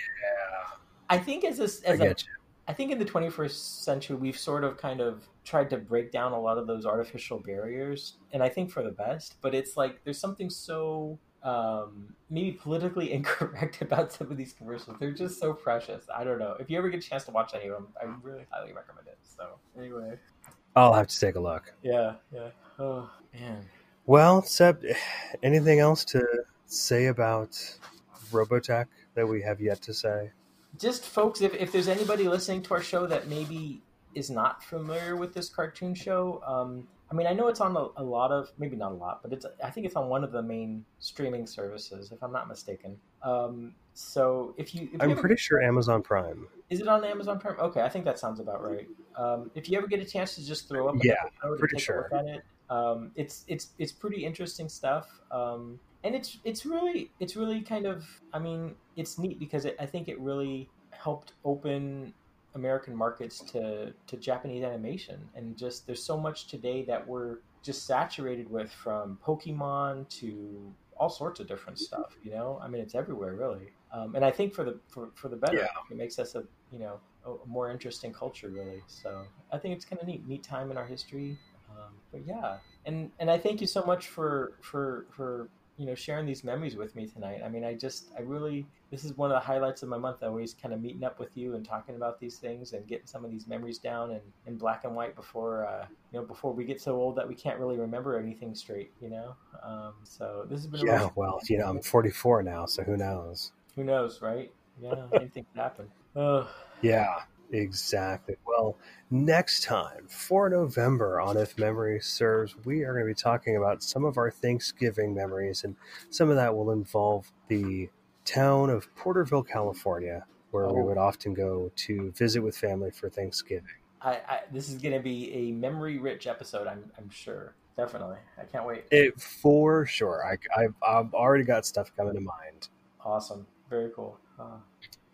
I think as a, as I a, I think in the 21st century we've sort of kind of tried to break down a lot of those artificial barriers, and I think for the best. But it's like there's something so um, maybe politically incorrect about some of these commercials. They're just so precious. I don't know. If you ever get a chance to watch any of them, I really highly recommend it. So anyway, I'll have to take a look. Yeah, yeah. Oh man. Well, Seb, anything else to say about Robotech that we have yet to say? Just folks, if, if there's anybody listening to our show that maybe is not familiar with this cartoon show, um, I mean, I know it's on a, a, lot of, maybe not a lot, but it's. I think it's on one of the main streaming services, if I'm not mistaken. Um, so if you, if I'm you pretty sure Amazon Prime. Is it on Amazon Prime? Okay, I think that sounds about right. Um, if you ever get a chance to just throw up, yeah, I'm pretty sure. Um, it's it's it's pretty interesting stuff, um, and it's it's really it's really kind of I mean it's neat because it, I think it really helped open American markets to to Japanese animation, and just there's so much today that we're just saturated with from Pokemon to all sorts of different stuff. You know, I mean, it's everywhere really. Um, and I think for the for, for the better, Yeah. it makes us a you know a more interesting culture really. So I think it's kind of neat, neat time in our history. Um, but yeah, and and I thank you so much for for for you know sharing these memories with me tonight. I mean, I just I really this is one of the highlights of my month. I always kind of meeting up with you and talking about these things and getting some of these memories down and in black and white before uh, you know before we get so old that we can't really remember anything straight. You know, um, so this has been a Yeah, well, you know, I'm 44 now, so who knows? who knows, right? Yeah, anything could happen. Ugh. Yeah, exactly. Well, next time for November on If Memory Serves, we are going to be talking about some of our Thanksgiving memories, and some of that will involve the town of Porterville, California, where we Oh. would often go to visit with family for Thanksgiving. I, I this is gonna be a memory rich episode. I'm I'm sure. Definitely. I can't wait. It for sure. I, I've, I've already got stuff coming to mind. Awesome. Very cool. Uh,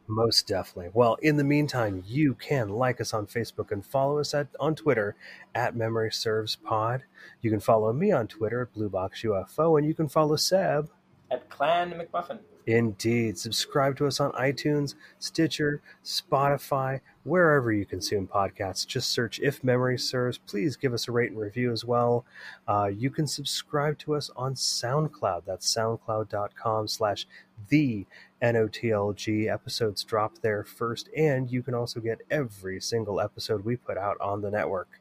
Most definitely. Well, in the meantime, you can like us on Facebook and follow us at on Twitter at Memory Serves Pod. You can follow me on Twitter at Bluebox UFO, and you can follow Seb. at Clan McMuffin. Indeed, subscribe to us on iTunes, Stitcher, Spotify, wherever you consume podcasts. Just search If Memory Serves. Please give us a rate and review as well. Uh, you can subscribe to us on SoundCloud. That's soundcloud.com slash the NOTLG. Episodes drop there first, and you can also get every single episode we put out on the network.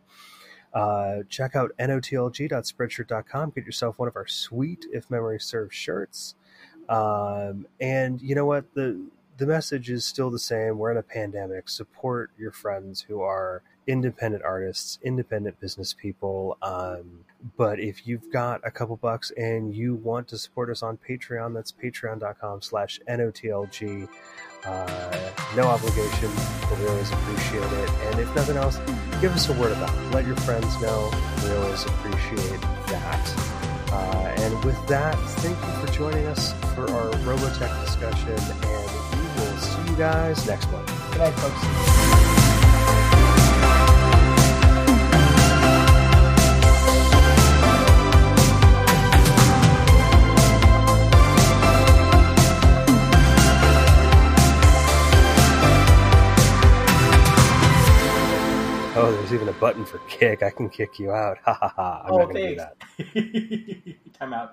Uh, check out notlg.spreadshirt.com. Get yourself one of our sweet If Memory Serves shirts. Um, and you know what? The the message is still the same. We're in a pandemic. Support your friends who are independent artists, independent business people. Um, but if you've got a couple bucks and you want to support us on Patreon, that's patreon.com slash NOTLG. Uh, no obligation, but we always appreciate it. And if nothing else, give us a word about it. Let your friends know. We always appreciate that. Uh, and with that, thank you for joining us for our Robotech discussion, guys next one. Good night, folks. Oh, there's even a button for kick. I can kick you out. Ha ha ha. I'm Oh, not going to do that. Time out.